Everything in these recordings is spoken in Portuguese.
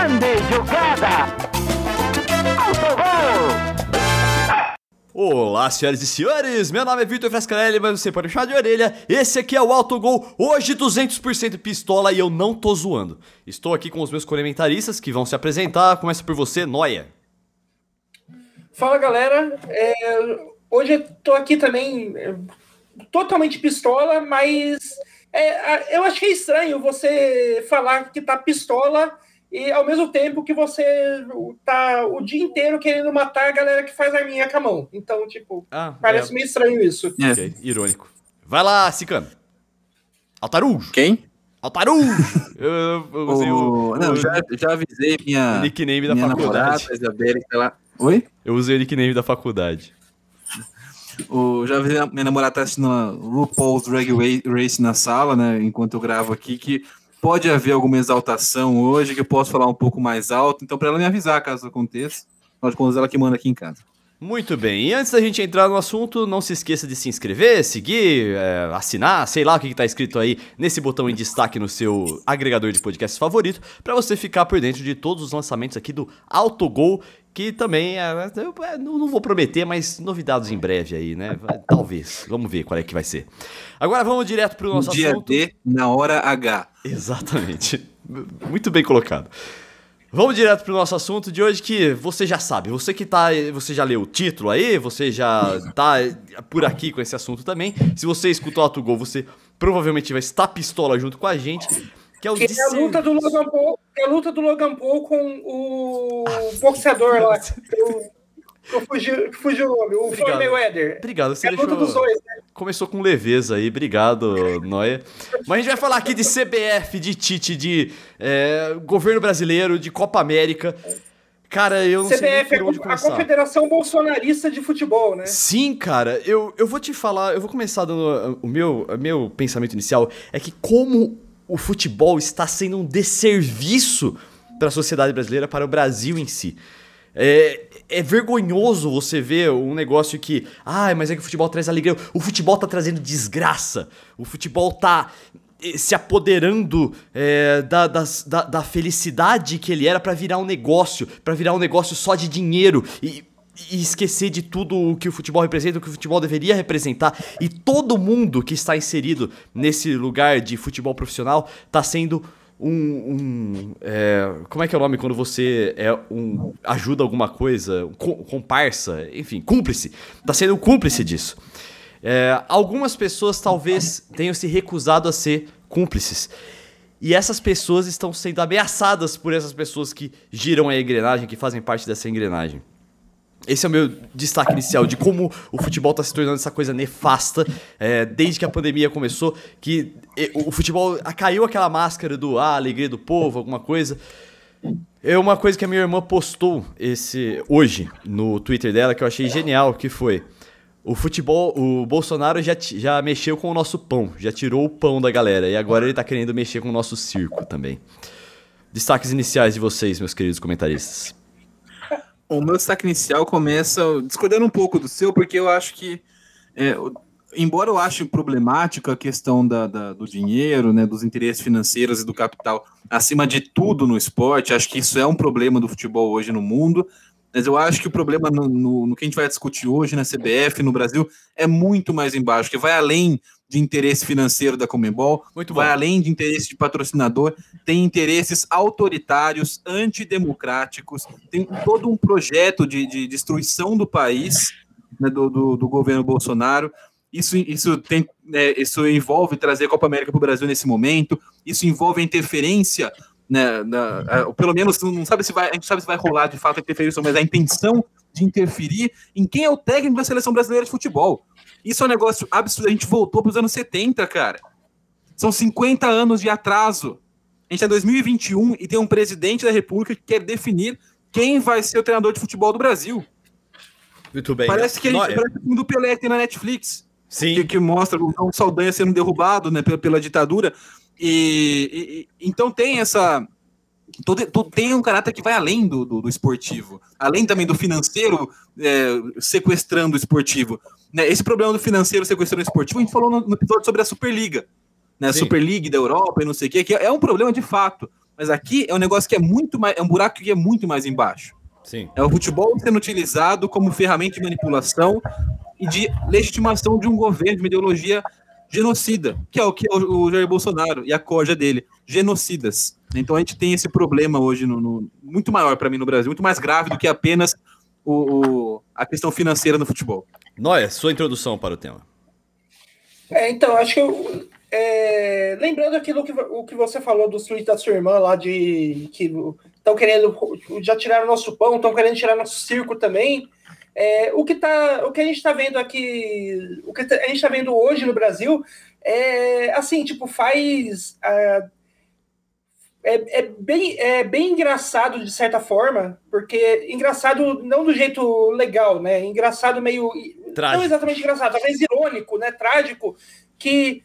Grande jogada! Autogol! Olá, senhoras e senhores, meu nome é Vitor Frescarelli, mas você pode me chamar de orelha. Esse aqui é o Autogol, hoje 200% pistola e eu não tô zoando. Estou aqui com os meus comentaristas que vão se apresentar. Começa por você, Noia. Fala galera, é, hoje eu tô aqui também é, totalmente pistola, mas é, eu acho que é estranho você falar que tá pistola e ao mesmo tempo que você tá o dia inteiro querendo matar a galera que faz arminha com a mão. Então, tipo, Ah, parece é. meio estranho isso. É. Ok, irônico. Vai lá, Cicano. Altarujo. Quem? Altarujo. eu, eu usei o, O- Não, o- já, já avisei minha, o nickname da minha faculdade. namorada, Isabelle, que ela... Oi? Eu usei o nickname da faculdade. O, já a minha namorada tá assistindo a RuPaul's Drag Race na sala, né, enquanto eu gravo aqui, que pode haver alguma exaltação hoje, que eu posso falar um pouco mais alto, então para ela me avisar caso aconteça. Afinal de contas, ela que manda aqui em casa. Muito bem, e antes da gente entrar no assunto, não se esqueça de se inscrever, seguir, é, assinar, sei lá o que está escrito aí nesse botão em destaque no seu agregador de podcast favorito, para você ficar por dentro de todos os lançamentos aqui do Autogol, que também, é, eu, é, não, vou prometer, mas novidades em breve aí, né? Talvez, vamos ver qual é que vai ser. Agora vamos direto para o No nosso dia assunto. D, na hora H. Exatamente. Muito bem colocado. Vamos direto pro nosso assunto de hoje que você já sabe, você que tá, você já leu o título aí, você já tá por aqui com esse assunto também. Se você escutou o Gol, você provavelmente vai estar pistola junto com a gente, que é o Que é a luta do Logan Paul, é a luta do Logan Paul com o boxeador lá. Eu, eu fugi, fugiu o nome, o Floyd Obrigado. Mayweather. Obrigado, você É a deixou dos dois, né? Começou com leveza aí, obrigado, Noia. Mas a gente vai falar aqui de CBF, de Tite, de é, governo brasileiro, de Copa América. Cara, eu não sei nem CBF é por onde a começar. Confederação Bolsonarista de Futebol, né? Sim, cara, eu, eu vou te falar, eu vou começar dando o meu, o meu pensamento inicial é que como o futebol está sendo um desserviço para a sociedade brasileira, para o Brasil em si. É, é vergonhoso você ver um negócio que, ah, mas é que o futebol traz alegria. O futebol tá trazendo desgraça. O futebol tá eh, se apoderando é, da, das- da, da felicidade que ele era pra virar um negócio, pra virar um negócio só de dinheiro e, e esquecer de tudo o que o futebol representa, o que o futebol deveria representar. E todo mundo que está inserido nesse lugar de futebol profissional tá sendo um. um, é, como é que é o nome quando você é um. ajuda alguma coisa? Um co- comparsa, enfim, cúmplice. Tá sendo um cúmplice disso. É, algumas pessoas talvez tenham se recusado a ser cúmplices. E essas pessoas estão sendo ameaçadas por essas pessoas que giram a engrenagem, que fazem parte dessa engrenagem. Esse é o meu destaque inicial de como o futebol está se tornando essa coisa nefasta é, desde que a pandemia começou, que o futebol caiu aquela máscara do ah, alegria do povo, alguma coisa. É uma coisa que a minha irmã postou esse hoje no Twitter dela que eu achei genial, que foi o futebol, o Bolsonaro já, já mexeu com o nosso pão, já tirou o pão da galera e agora ele tá querendo mexer com o nosso circo também. Destaques iniciais de vocês, meus queridos comentaristas. O meu destaque inicial começa discordando um pouco do seu, porque eu acho que, é, embora eu ache problemática a questão da, da- do dinheiro, né, dos interesses financeiros e do capital acima de tudo no esporte, acho que isso é um problema do futebol hoje no mundo, mas eu acho que o problema no, no- no que a gente vai discutir hoje na CBF, no Brasil, é muito mais embaixo, que vai além de interesse financeiro da Comembol, Muito bom. vai além de interesse de patrocinador, tem interesses autoritários, antidemocráticos, tem todo um projeto de, de destruição do país, né, do, do, do governo Bolsonaro. Isso, isso, tem, é, isso envolve trazer a Copa América para o Brasil nesse momento, isso envolve a interferência, né, na- a- pelo menos não sabe se vai, a gente sabe se vai rolar de fato a interferência, mas a intenção de interferir em quem é o técnico da seleção brasileira de futebol. Isso é um negócio absurdo. A gente voltou para os anos 70, cara. São 50 anos de atraso. A gente é 2021 e tem um presidente da República que quer definir quem vai ser o treinador de futebol do Brasil. Muito bem. Parece que a gente parece o filme do Pelé que tem na Netflix, Sim. que, que mostra o Saldanha sendo derrubado né, pela, pela ditadura. E, e- então tem essa. todo- todo- tem um caráter que vai além do, do- do esportivo, além também do financeiro é, sequestrando o esportivo. Né, esse problema do financeiro sequestrando o esportivo, a gente falou no, no episódio sobre a Superliga, né, a Sim. Super League da Europa e não sei o quê, que é um problema de fato. Mas aqui é um negócio que é muito mais, é um buraco que é muito mais embaixo. Sim. É o futebol sendo utilizado como ferramenta de manipulação e de legitimação de um governo, de uma ideologia genocida, que é o que é o Jair Bolsonaro e a corja dele, genocidas. Então a gente tem esse problema hoje no, no muito maior para mim no Brasil, muito mais grave do que apenas o, o, a questão financeira no futebol. Noia, sua introdução para o tema. É, então, acho que eu, é, lembrando aquilo que, o que você falou do tweets da sua irmã lá de que estão querendo já tiraram nosso pão, estão querendo tirar nosso circo também. É, o que tá, o que a gente está vendo aqui, o que a gente está vendo hoje no Brasil é assim, tipo, faz uh, é, é, bem, é bem engraçado de certa forma, porque engraçado não do jeito legal, né? Engraçado meio Trágico. não exatamente engraçado, talvez irônico, né? Trágico, que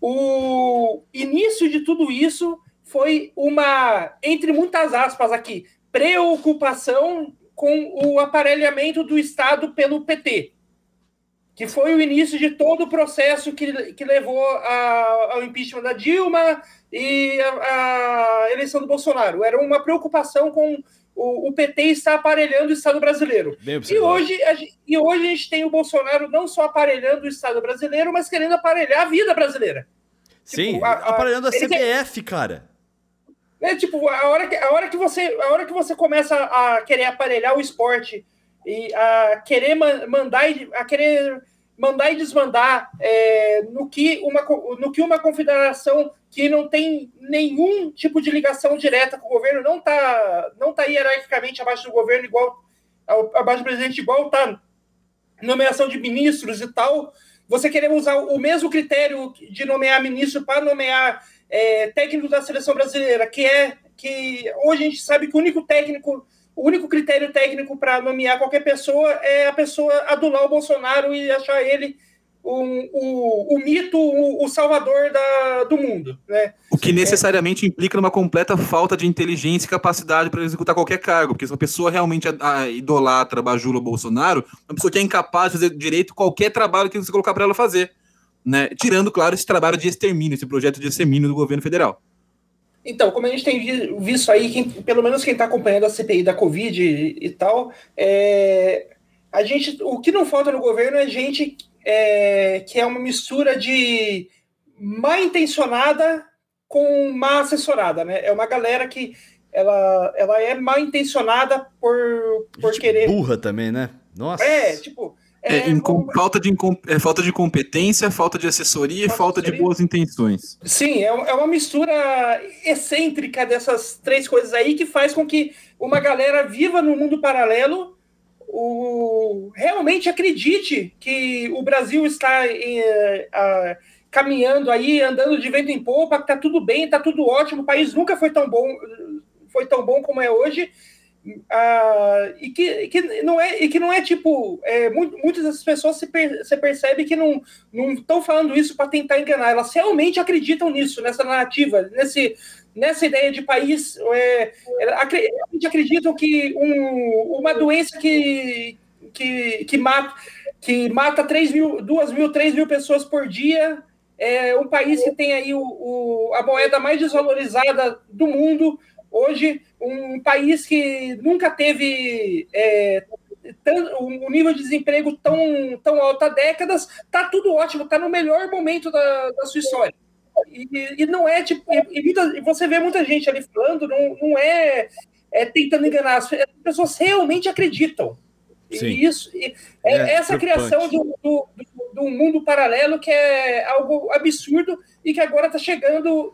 o início de tudo isso foi uma, entre muitas aspas aqui, preocupação com o aparelhamento do Estado pelo PT, que foi o início de todo o processo que, que levou a, ao impeachment da Dilma e a, a, eleição do Bolsonaro. Era uma preocupação com o, o PT estar aparelhando o Estado brasileiro. E hoje, a, e hoje a gente tem o Bolsonaro não só aparelhando o Estado brasileiro, mas querendo aparelhar a vida brasileira. Sim, tipo, aparelhando a CPF, cara. É tipo, a hora que, a hora que você a hora que você começa a querer aparelhar o esporte e a querer mandar a querer mandar e desmandar é, no, que uma, no que uma confederação que não tem nenhum tipo de ligação direta com o governo, não está não tá hierarquicamente abaixo do governo, igual abaixo do presidente, igual está nomeação de ministros e tal, você querer usar o mesmo critério de nomear ministro para nomear é, técnico da seleção brasileira, que é que hoje a gente sabe que o único técnico, o único critério técnico para nomear qualquer pessoa é a pessoa adular o Bolsonaro e achar ele um, o, o mito, o, o salvador da, do mundo. Né? O que necessariamente implica numa completa falta de inteligência e capacidade para executar qualquer cargo, porque se uma pessoa realmente a, a, idolatra, bajula o Bolsonaro, uma pessoa que é incapaz de fazer direito qualquer trabalho que você colocar para ela fazer. Né? Tirando, claro, esse trabalho de extermínio, esse projeto de extermínio do governo federal. Então, como a gente tem visto aí, quem, pelo menos quem está acompanhando a CPI da Covid e, e tal, é, a gente, o que não falta no governo é gente é, que é uma mistura de mal intencionada com má assessorada, né? É uma galera que ela, ela é mal intencionada por, por querer. Burra também, né? Nossa. É, tipo. É, é, falta, de, é, falta de competência, falta de assessoria falta e falta de boas intenções. Sim, é, é uma mistura excêntrica dessas três coisas aí que faz com que uma galera viva no mundo paralelo o, realmente acredite que o Brasil está em, uh, caminhando aí, andando de vento em popa, que está tudo bem, está tudo ótimo, o país nunca foi tão bom, foi tão bom como é hoje. E, que, que não é, e que não é tipo. É, muito, muitas dessas pessoas se per, você percebe que não estão falando isso para tentar enganar, elas realmente acreditam nisso, nessa narrativa, nesse, nessa ideia de país, é, acreditam que um, uma doença que, que, que, mata, que mata 3 mil, 2 mil, 3 mil pessoas por dia, é um país que tem aí o, o, a moeda mais desvalorizada do mundo, hoje, um país que nunca teve é, um nível de desemprego tão, tão alto há décadas, está tudo ótimo, está no melhor momento da, da sua história. E, e não é tipo. E, e, você vê muita gente ali falando, não, não é, é tentando enganar. As pessoas realmente acreditam. Sim. E isso, e é, é, essa criação do, do, do, mundo paralelo que é algo absurdo e que agora está chegando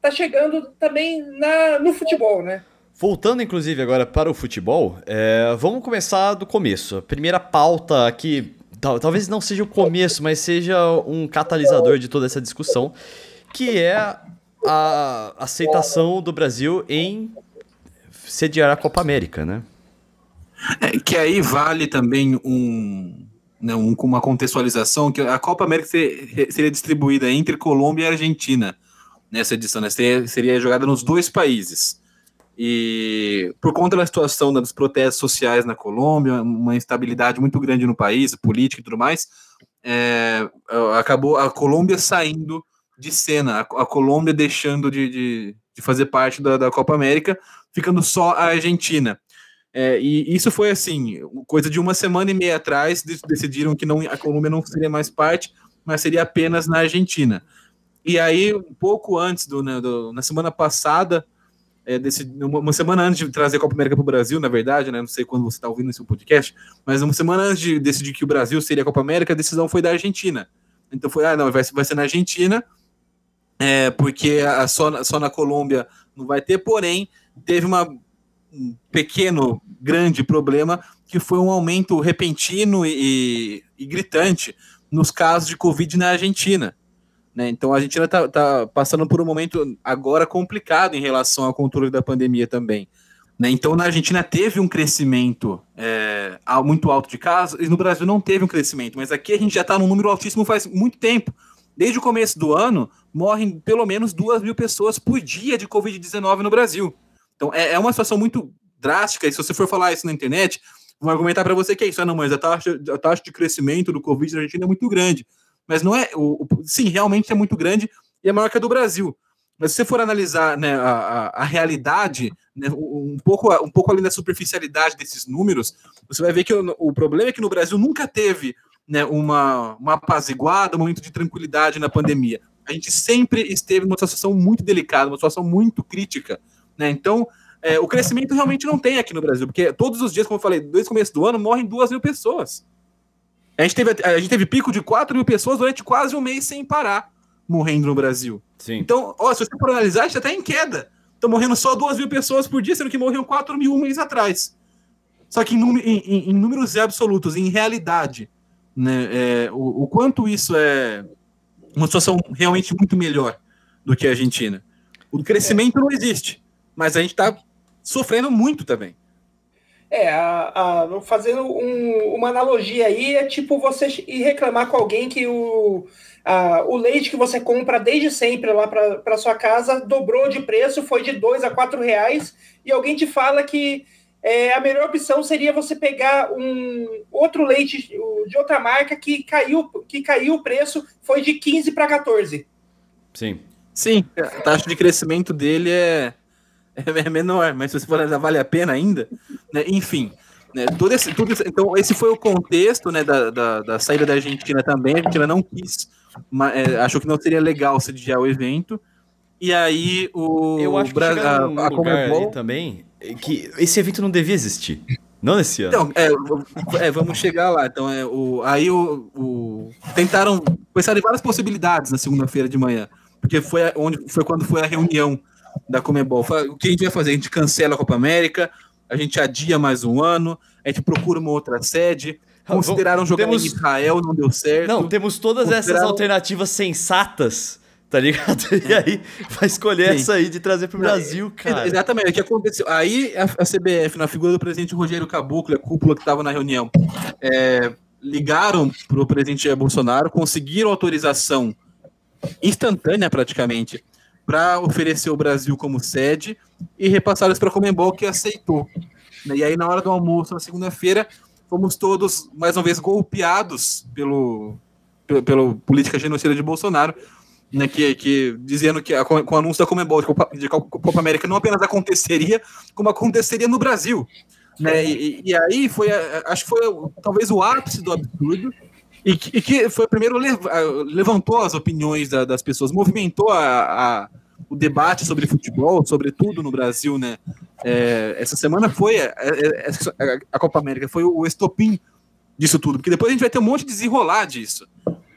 tá chegando também na, no futebol, né? Voltando, inclusive, agora para o futebol, é, vamos começar do começo. A primeira pauta aqui tal, talvez não seja o começo, mas seja um catalisador de toda essa discussão, que é a aceitação do Brasil em sediar a Copa América, né? É, que aí vale também um, né, um, uma contextualização, que a Copa América seria distribuída entre Colômbia e Argentina nessa edição, né? seria, seria jogada nos dois países. E por conta da situação dos protestos sociais na Colômbia, uma instabilidade muito grande no país, política e tudo mais, é, acabou a Colômbia saindo de cena, a, Colômbia deixando de, de, de fazer parte da, da Copa América, ficando só a Argentina. É, e isso foi assim, coisa de uma semana e meia atrás, decidiram que não, a Colômbia não seria mais parte, mas seria apenas na Argentina. E aí, um pouco antes do, né, do na semana passada, é, desse, uma, semana antes de trazer a Copa América para o Brasil, na verdade, né? Não sei quando você está ouvindo esse podcast, mas uma semana antes de decidir que o Brasil seria a Copa América, a decisão foi da Argentina. Então foi, ah, não, vai, vai ser na Argentina, é, porque a, só, só na Colômbia não vai ter, porém, teve uma, um pequeno, grande problema, que foi um aumento repentino e, e gritante nos casos de Covid na Argentina. Né? Então a Argentina está tá passando por um momento agora complicado em relação ao controle da pandemia também. Né? Então na Argentina teve um crescimento é, muito alto de casos e no Brasil não teve um crescimento, mas aqui a gente já está num número altíssimo faz muito tempo. Desde o começo do ano, morrem pelo menos duas mil pessoas por dia de Covid-19 no Brasil. Então é, é, uma situação muito drástica, e se você for falar isso na internet, vão argumentar para você que é isso. Ah, não, mas a taxa, a taxa de crescimento do Covid na Argentina é muito grande mas não é. O, o, sim, realmente é muito grande e é maior que a do Brasil. Mas se você for analisar né, a, a, realidade, né, um, pouco, um pouco além da superficialidade desses números, você vai ver que o, o problema é que no Brasil nunca teve né, uma, uma apaziguada, um momento de tranquilidade na pandemia. A gente sempre esteve numa situação muito delicada, uma situação muito crítica. Né? Então, é, o crescimento realmente não tem aqui no Brasil, porque todos os dias, como eu falei, desde o começo do ano, morrem duas mil pessoas. A gente, teve, a gente teve pico de 4 mil pessoas durante quase um mês sem parar morrendo no Brasil. Sim. Então, ó, se você for analisar, a gente está em queda. Estão morrendo só 2 mil pessoas por dia, sendo que morriam 4 mil um mês atrás. Só que em, em, em números absolutos, em realidade, né, é, o, o, quanto isso é uma situação realmente muito melhor do que a Argentina. O crescimento não existe, mas a gente está sofrendo muito também. É, a, a, fazendo um, uma analogia aí, é tipo você ir reclamar com alguém que o, a, o leite que você compra desde sempre lá para sua casa dobrou de preço, foi de dois a quatro reais, e alguém te fala que é, a melhor opção seria você pegar um outro leite de outra marca que caiu, que caiu o preço, foi de 15 para 14. Sim. Sim, a taxa de crescimento dele é é menor, mas se você for analisar, vale a pena ainda, né? Enfim, né? Todo esse, todo esse, então esse foi o contexto, né, da, da, da, saída da Argentina também. A Argentina não quis, mas, é, achou que não seria legal sediar o evento. E aí o eu acho que Bra a, a Comebol também que esse evento não devia existir. Não nesse ano. Então, é, é, vamos chegar lá. Então, é, o, aí o, o tentaram pensar em várias possibilidades na segunda-feira de manhã, porque foi onde foi quando foi a reunião da Comebol. O que a gente vai fazer? A gente cancela a Copa América, a gente adia mais um ano, a gente procura uma outra sede. Consideraram jogar temos... em Israel, não deu certo. Não, temos todas essas alternativas sensatas, tá ligado? E aí vai escolher Sim. essa aí de trazer para o Brasil, cara. Exatamente, o que aconteceu? Aí a, CBF, na figura do presidente Rogério Caboclo, a cúpula que estava na reunião, é, ligaram para o presidente Bolsonaro, conseguiram autorização instantânea praticamente para oferecer o Brasil como sede e repassar isso para a Comembol, que aceitou. E aí, na hora do almoço, na segunda-feira, fomos todos, mais uma vez, golpeados pelo, pelo, pelo política genocida de Bolsonaro, né, que, que dizendo que a, com o anúncio da Comembol de Copa, de Copa América não apenas aconteceria, como aconteceria no Brasil. Né? E, e aí foi, acho que foi talvez o ápice do absurdo, e que, e que foi primeiro levantou as opiniões da, das pessoas, movimentou a, a, o debate sobre futebol, sobretudo no Brasil, né? É, essa semana foi a, a, a, Copa América, foi o estopim disso tudo, porque depois a gente vai ter um monte de desenrolar disso.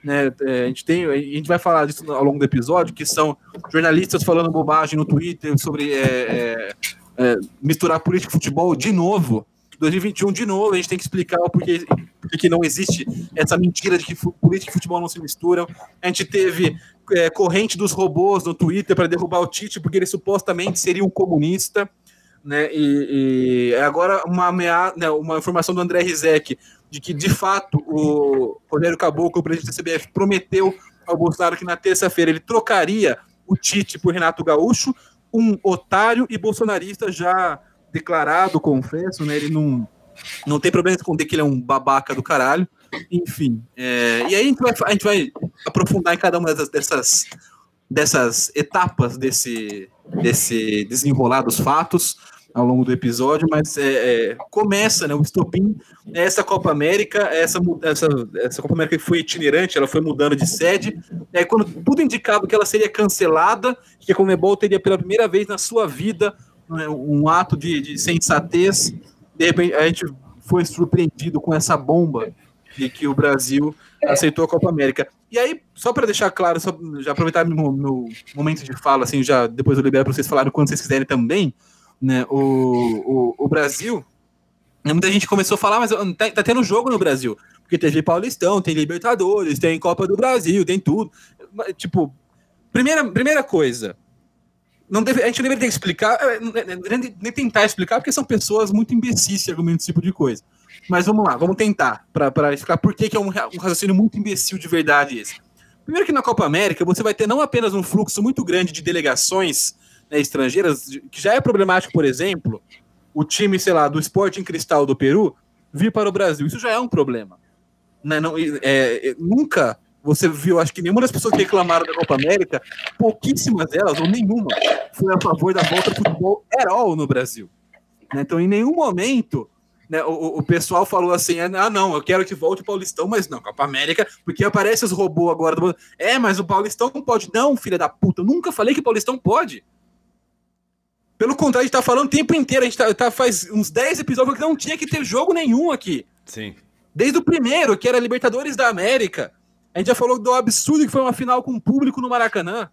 Né? É, a, gente tem, a gente vai falar disso ao longo do episódio, que são jornalistas falando bobagem no Twitter sobre é, é, é misturar política e futebol de novo. 2021, de novo, a gente tem que explicar o porquê, porque não existe essa mentira de que política e futebol não se misturam. A gente teve é, corrente dos robôs no Twitter para derrubar o Tite, porque ele supostamente seria um comunista. Né, e, e agora uma, amea, né, uma informação do André Rizek de que, de fato, o Rogério Caboclo, o presidente da CBF, prometeu ao Bolsonaro que na terça-feira ele trocaria o Tite por Renato Gaúcho, um otário e bolsonarista já declarado, confesso, né? Ele não, não tem problema em esconder que ele é um babaca do caralho. Enfim. É, e aí a gente, vai, a gente vai aprofundar em cada uma dessas, dessas dessas etapas desse, desse desenrolar dos fatos ao longo do episódio, mas é, é, começa, né, o estopim é essa Copa América, essa, essa, essa Copa América que foi itinerante, ela foi mudando de sede, é, quando tudo indicava que ela seria cancelada, que a Comebol teria pela primeira vez na sua vida um ato de, de sensatez, de repente a gente foi surpreendido com essa bomba de que o Brasil aceitou a Copa América. E aí, só para deixar claro, só, já aproveitar meu, meu, momento de fala, assim, já depois eu libero para vocês falarem quando vocês quiserem também, né? O, o, o Brasil, né, muita gente começou a falar, mas tá, tá, tendo jogo no Brasil, porque teve Paulistão, tem Libertadores, tem Copa do Brasil, tem tudo. Tipo, primeira, primeira coisa, não deve, a gente não deveria explicar, é, nem, nem tentar explicar, porque são pessoas muito imbecis que argumentam esse tipo de coisa. Mas vamos lá, vamos tentar, para explicar por que, que é um, um raciocínio muito imbecil de verdade esse. Primeiro que na Copa América você vai ter não apenas um fluxo muito grande de delegações né, estrangeiras, que já é problemático, por exemplo, o time, sei lá, do Sporting Cristal do Peru vir para o Brasil. Isso já é um problema. Né? Não, é, é, nunca você viu, acho que nenhuma das pessoas que reclamaram da Copa América, pouquíssimas delas, ou nenhuma, foi a favor da volta do futebol all no Brasil. Né? Então, em nenhum momento né, o, o pessoal falou assim: ah, não, eu quero que volte o Paulistão, mas não, Copa América, porque aparece os robôs agora. Do... É, mas o Paulistão não pode. Não, filha da puta, eu nunca falei que o Paulistão pode. Pelo contrário, a gente tá falando o tempo inteiro, a gente tá, tá faz uns 10 episódios que não tinha que ter jogo nenhum aqui. Sim. Desde o primeiro, que era Libertadores da América. A gente já falou do absurdo que foi uma final com público no Maracanã.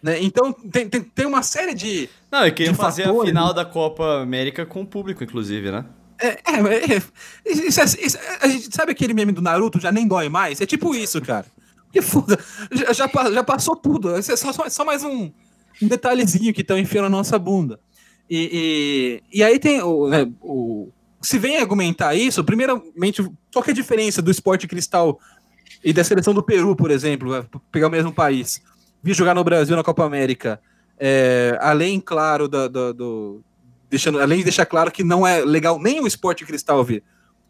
Né? Então tem, tem, tem uma série de. Não, e queriam fazer fatores, a final né? da Copa América com o público, inclusive, né? É, é, é, isso, isso, a gente sabe aquele meme do Naruto já nem dói mais? É tipo isso, cara. Que foda. Já, já, já passou tudo. É só, só, só mais um, um detalhezinho que estão enfiando na nossa bunda. E, e, e aí tem o, né, o. Se vem argumentar isso, primeiramente, qual que é a diferença do esporte cristal e da seleção do Peru, por exemplo, pegar o mesmo país? vi jogar no Brasil na Copa América, é, além, claro, do, do, do, deixando, além de deixar claro que não é legal nem o esporte cristal ver.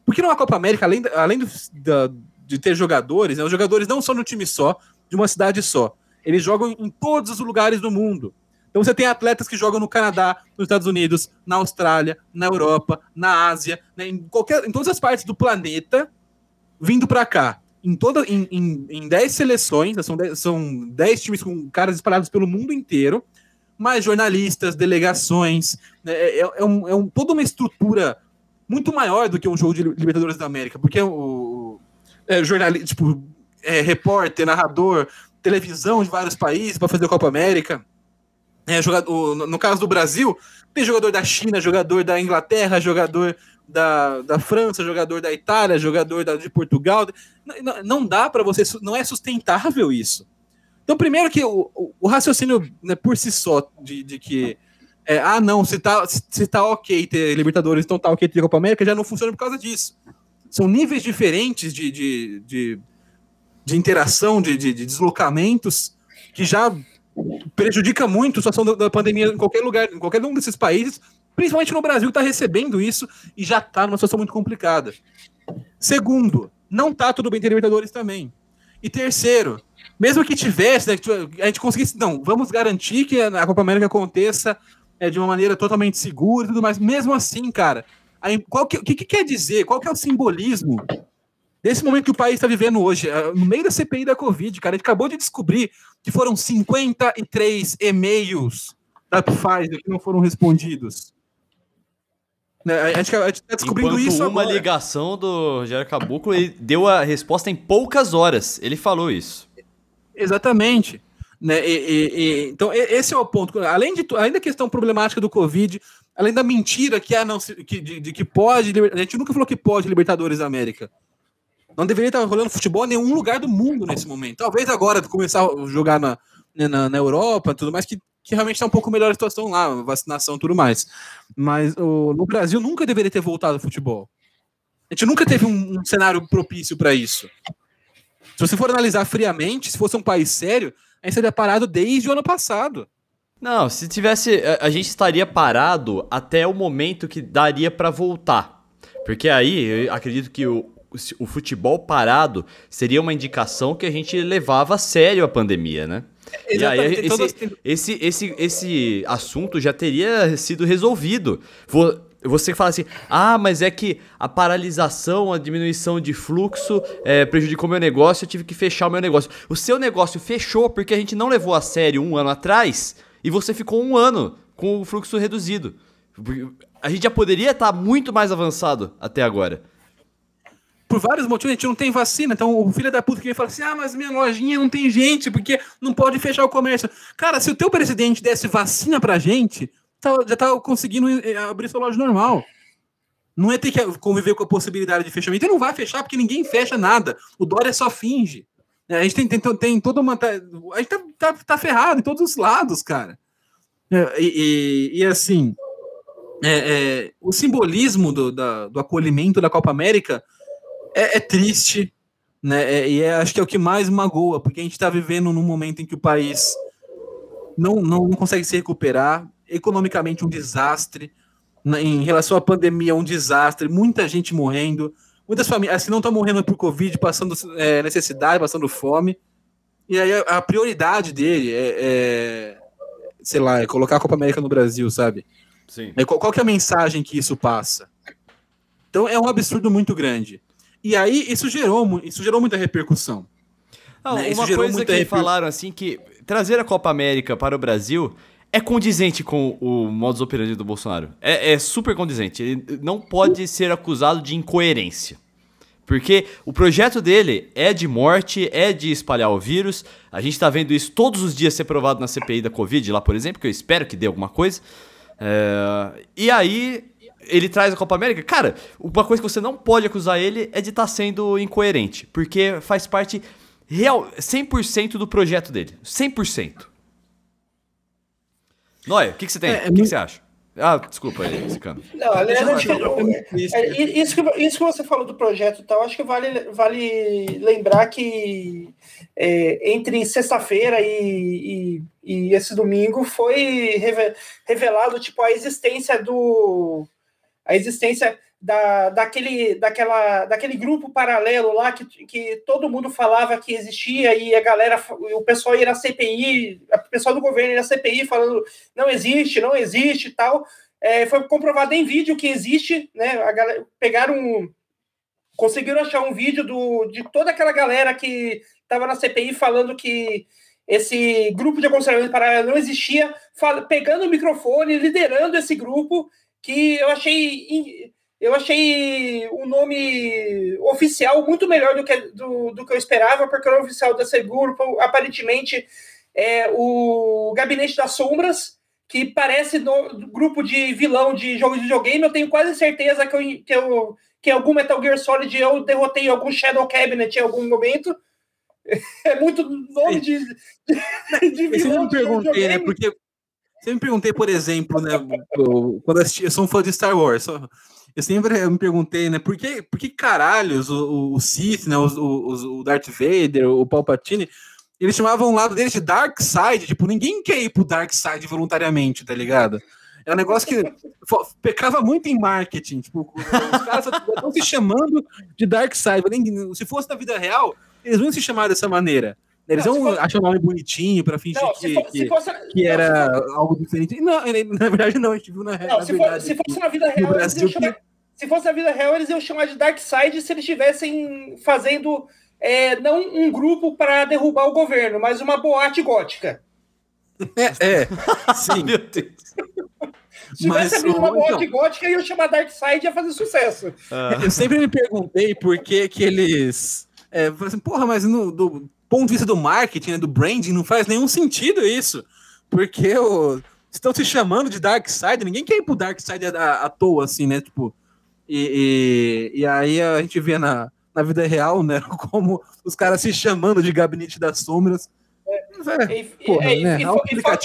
Porque numa Copa América, além, além do, da, de ter jogadores, né, os jogadores não são no time só, de uma cidade só. Eles jogam em todos os lugares do mundo. Então você tem atletas que jogam no Canadá, nos Estados Unidos, na Austrália, na Europa, na Ásia, né, em, qualquer, em todas as partes do planeta, vindo para cá em toda em, em, em 10 seleções, são 10, são 10 times com caras espalhados pelo mundo inteiro, mais jornalistas, delegações, né, é, é, é, um, é um, toda uma estrutura muito maior do que um jogo de Libertadores da América, porque o é, jornalista, tipo, é, repórter, narrador, televisão de vários países para fazer a Copa América. É, jogador, no caso do Brasil, tem jogador da China, jogador da Inglaterra, jogador da, da França, jogador da Itália, jogador da, de Portugal. Não, não dá para você, não é sustentável isso. Então, primeiro que o, o raciocínio né, por si só de, de que é, ah, não, se tá, se tá ok ter Libertadores, então tá ok ter Copa América, já não funciona por causa disso. São níveis diferentes de, de, de, de interação, de, de, de, deslocamentos, que já prejudica muito a situação da, da pandemia em qualquer lugar, em qualquer um desses países, principalmente no Brasil, está recebendo isso e já está numa situação muito complicada. Segundo, não está tudo bem ter Libertadores também. E terceiro, mesmo que tivesse, né, a gente conseguisse, não, vamos garantir que a Copa América aconteça é, de uma maneira totalmente segura e tudo mais. Mesmo assim, cara, aí, qual que, que, que quer dizer? Qual que é o simbolismo desse momento que o país está vivendo hoje, é, no meio da CPI da Covid, cara, a gente acabou de descobrir que foram 53 e-mails da Pfizer que não foram respondidos. Né? A gente, a gente tá descobrindo Enquanto isso uma agora. ligação do Rogério Caboclo, ele deu a resposta em poucas horas. Ele falou isso. Exatamente. Né? E, e, e, então, esse é o ponto. Além, de, além da questão problemática do Covid, além da mentira que, é não, que, de, de, que pode. A gente nunca falou que pode Libertadores da América. Não deveria estar rolando futebol em nenhum lugar do mundo nesse momento. Talvez agora começar a jogar na, né, na, na Europa tudo mais, que que realmente está um pouco melhor a situação lá, vacinação tudo mais. Mas o, no Brasil nunca deveria ter voltado ao futebol. A gente nunca teve um, um cenário propício para isso. Se você for analisar friamente, se fosse um país sério, a gente seria parado desde o ano passado. Não, se tivesse. A, a gente estaria parado até o momento que daria para voltar. Porque aí, eu acredito que o, o futebol parado seria uma indicação que a gente levava a sério a pandemia, né? Exatamente. E aí, esse, esse, esse, esse assunto já teria sido resolvido. Você fala assim, ah, mas é que a paralisação, a diminuição de fluxo é, prejudicou meu negócio, eu tive que fechar o meu negócio. O seu negócio fechou porque a gente não levou a sério um ano atrás e você ficou um ano com o fluxo reduzido. A gente já poderia estar muito mais avançado até agora por vários motivos, a gente não tem vacina. Então o filho da puta que fala assim: ah, mas minha lojinha não tem gente, porque não pode fechar o comércio. Cara, se o teu presidente desse vacina pra gente, tá, já tá conseguindo eh, abrir sua loja normal. Não é ter que conviver com a possibilidade de fechamento. Ele não vai fechar porque ninguém fecha nada. O Dória só finge. A gente tem, tem, tem toda uma. Tá, a gente tá, tá, tá ferrado em todos os lados, cara. É, e, e, e assim, é, é, o simbolismo do, da, do acolhimento da Copa América é, é triste, né? É, e é, acho que é o que mais magoa, porque a gente está vivendo num momento em que o país não, não, não consegue se recuperar, economicamente um desastre, né? em relação à pandemia um desastre, muita gente morrendo, muitas famílias que não estão morrendo por Covid, passando é, necessidade, passando fome. E aí a, a prioridade dele é, é, sei lá, é colocar a Copa América no Brasil, sabe? Sim. É, qual, qual que é a mensagem que isso passa? Então é um absurdo muito grande. E aí isso gerou, isso gerou muita repercussão. Não, né? Uma coisa que reper... falaram assim que trazer a Copa América para o Brasil é condizente com o modus operandi do Bolsonaro. É, é super condizente. Ele não pode ser acusado de incoerência. Porque o projeto dele é de morte, é de espalhar o vírus. A gente está vendo isso todos os dias ser provado na CPI da Covid, lá, por exemplo, que eu espero que dê alguma coisa. É... E aí, ele traz a Copa América, cara, uma coisa que você não pode acusar ele é de estar tá sendo incoerente, porque faz parte real 100% do projeto dele, 100%. Noia, o que, que você tem? É, o é, que, que você acha? Ah, desculpa aí, Cicano. Não, aliás, é, isso, que, isso que você falou do projeto e tal, acho que vale, vale lembrar que é, entre sexta-feira e, e, e, esse domingo foi revelado tipo, a existência do, a existência da, daquele, daquela, daquele grupo paralelo lá que, que todo mundo falava que existia e a galera, o pessoal ia na CPI, o pessoal do governo ia na CPI falando não existe, não existe e tal. É, foi comprovado em vídeo que existe, né? A galera, pegaram, conseguiram achar um vídeo do, de toda aquela galera que estava na CPI falando que esse grupo de aconselhamento paralelo não existia, fala, pegando o microfone, liderando esse grupo que eu achei eu achei o nome oficial muito melhor do que, do, do que eu esperava, porque o nome oficial desse grupo aparentemente é o Gabinete das Sombras, que parece no grupo de vilão de jogo de videogame. Eu tenho quase certeza que, eu, que, eu, que em algum Metal Gear Solid eu derrotei algum Shadow Cabinet em algum momento. É muito nome de, de, de vilão. Eu sempre me perguntei, né? Porque sempre me perguntei, por exemplo, né? Quando assisti, eu sou um fã de Star Wars. Eu sempre me perguntei, né? Por que, por que caralhos o, o Sith, né? O, o, Darth Vader, o Palpatine, eles chamavam o lado deles de Dark Side. Tipo, ninguém quer ir pro Dark Side voluntariamente, tá ligado? É um negócio que pecava muito em marketing. Tipo, os caras estão se chamando de Dark Side. Se fosse na vida real, eles não se chamar dessa maneira. Eles não, fosse... acham o nome bonitinho para fingir não, que, for, que, fosse... que, era não, algo diferente. Não, na verdade, não, a gente viu na, não, na se verdade. For, se fosse na vida real, eles iam chamar, se fosse na vida real, eles iam chamar de Dark Side se eles estivessem fazendo é, não um grupo para derrubar o governo, mas uma boate gótica. É, é sim. Meu Deus. Se tivesse abrindo uma boate então, gótica, iam chamar Dark Side e ia fazer sucesso. Ah. Eu sempre me perguntei por que, que eles. É, assim, porra, mas no, do, ponto de vista do marketing, né, do branding, não faz nenhum sentido isso. Porque o, estão se chamando de Dark Side, ninguém quer ir pro Dark Side à, à toa, assim, né? Tipo, e, e, e, aí a gente vê na, na vida real, né? Como os caras se chamando de Gabinete das Sombras. É, e, porra, é, né?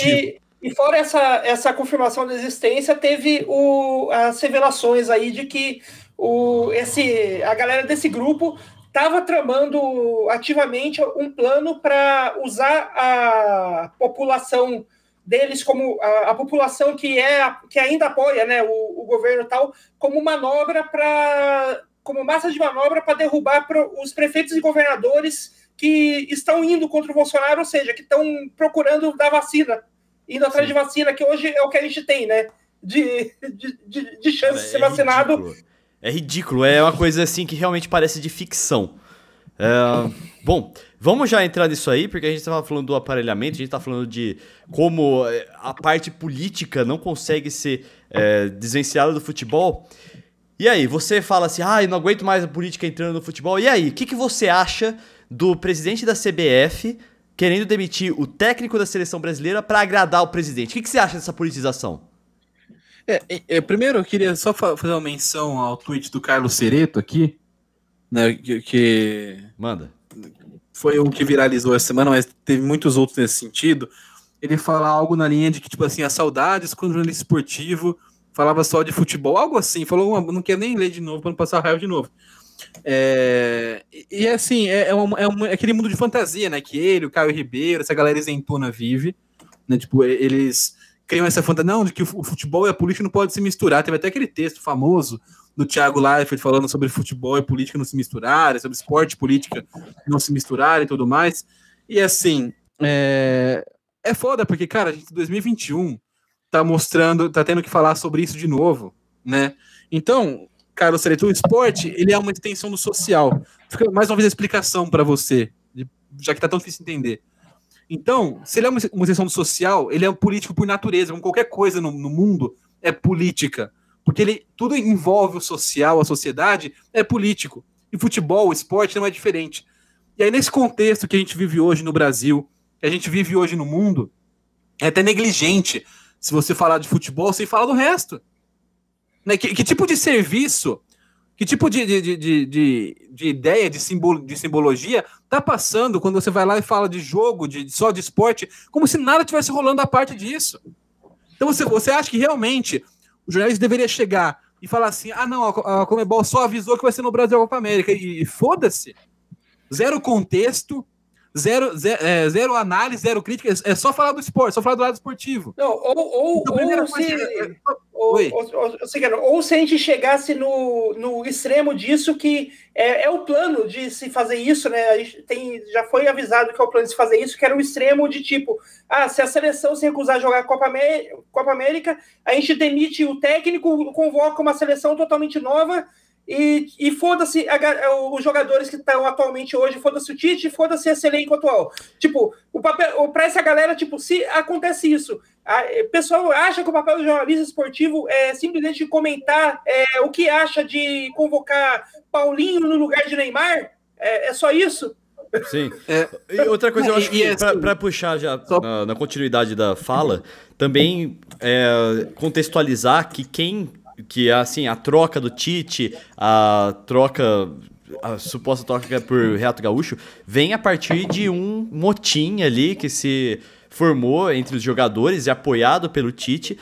e, e, fora essa, essa confirmação da existência, teve o, as revelações aí de que o, esse, a galera desse grupo estava tramando ativamente um plano para usar a população deles como a, a, população que é que ainda apoia né, o, o governo tal como manobra para como massa de manobra para derrubar os prefeitos e governadores que estão indo contra o Bolsonaro, ou seja, que estão procurando dar vacina, indo atrás Sim. de vacina, que hoje é o que a gente tem, né? De, de, de, de chance Cara, de ser é vacinado. Ridículo. É ridículo, é uma coisa assim que realmente parece de ficção. É, bom, vamos já entrar nisso aí, porque a gente estava falando do aparelhamento, a gente está falando de como é, a parte política não consegue ser é, desvencilhada do futebol. E aí, você fala assim, ah, eu não aguento mais a política entrando no futebol. E aí, o que, que você acha do presidente da CBF querendo demitir o técnico da seleção brasileira para agradar o presidente? O que, que você acha dessa politização? É, é, primeiro, eu queria só fazer uma menção ao tweet do Carlos Cereto aqui, né, que, que, Manda. Foi um que viralizou essa semana, mas teve muitos outros nesse sentido. Ele fala algo na linha de que, tipo assim, as saudades quando o jornalista esportivo falava só de futebol, algo assim. Falou, uma, não quer nem ler de novo para não passar raiva de novo. É, e assim, é, é, uma, é, uma, é, aquele mundo de fantasia, né? Que ele, o Caio Ribeiro, essa galera isentona vive, né? Tipo, eles criam essa fantasia, não, de que o futebol e a política não podem se misturar. Teve até aquele texto famoso do Thiago Leifert falando sobre futebol e política não se misturarem, sobre esporte e política não se misturarem e tudo mais. E assim, é, é foda, porque, cara, a gente em 2021 tá mostrando, tá tendo que falar sobre isso de novo, né? Então, cara, o esporte, ele é uma extensão do social. Fica mais uma vez a explicação para você, já que tá tão difícil entender. Então, se ele é uma, uma extensão do social, ele é um político por natureza, como qualquer coisa no, no mundo é política. Porque ele tudo envolve o social, a sociedade, é político. E futebol, o esporte não é diferente. E aí, nesse contexto que a gente vive hoje no Brasil, que a gente vive hoje no mundo, é até negligente se você falar de futebol sem falar do resto. Né? Que, que tipo de serviço que tipo de, de, de, de, de ideia, de, simbolo, de simbologia tá passando quando você vai lá e fala de jogo, de, só de esporte, como se nada tivesse rolando a parte disso? Então você, você acha que realmente o jornalista deveria chegar e falar assim: ah, não, a, a Comebol só avisou que vai ser no Brasil a Copa América, e, e foda-se. Zero contexto, zero, zero, é, zero, análise, zero crítica, é só falar do esporte, só falar do lado esportivo. Não, ou, ou, então, ou se, é, ou, ou, ou, ou, se a gente chegasse no, no extremo disso, que é, é, o plano de se fazer isso, né? A gente tem, já foi avisado que é o plano de se fazer isso, que era o extremo de tipo, ah, se a seleção se recusar a jogar a Copa, América, Copa América, a gente demite o técnico, convoca uma seleção totalmente nova e, e foda-se os jogadores que estão atualmente hoje, foda-se o Tite, foda-se esse elenco atual. Tipo, o papel, para essa galera, tipo, se acontece isso, o pessoal acha que o papel do jornalista esportivo é simplesmente comentar é, o que acha de convocar Paulinho no lugar de Neymar? É, é só isso? Sim. É, e outra coisa, eu acho que, assim, para puxar já só... na, na, continuidade da fala, também é, contextualizar que quem que é assim, a troca do Tite, a troca a suposta troca por Reato Gaúcho vem a partir de um motim ali que se formou entre os jogadores e apoiado pelo Tite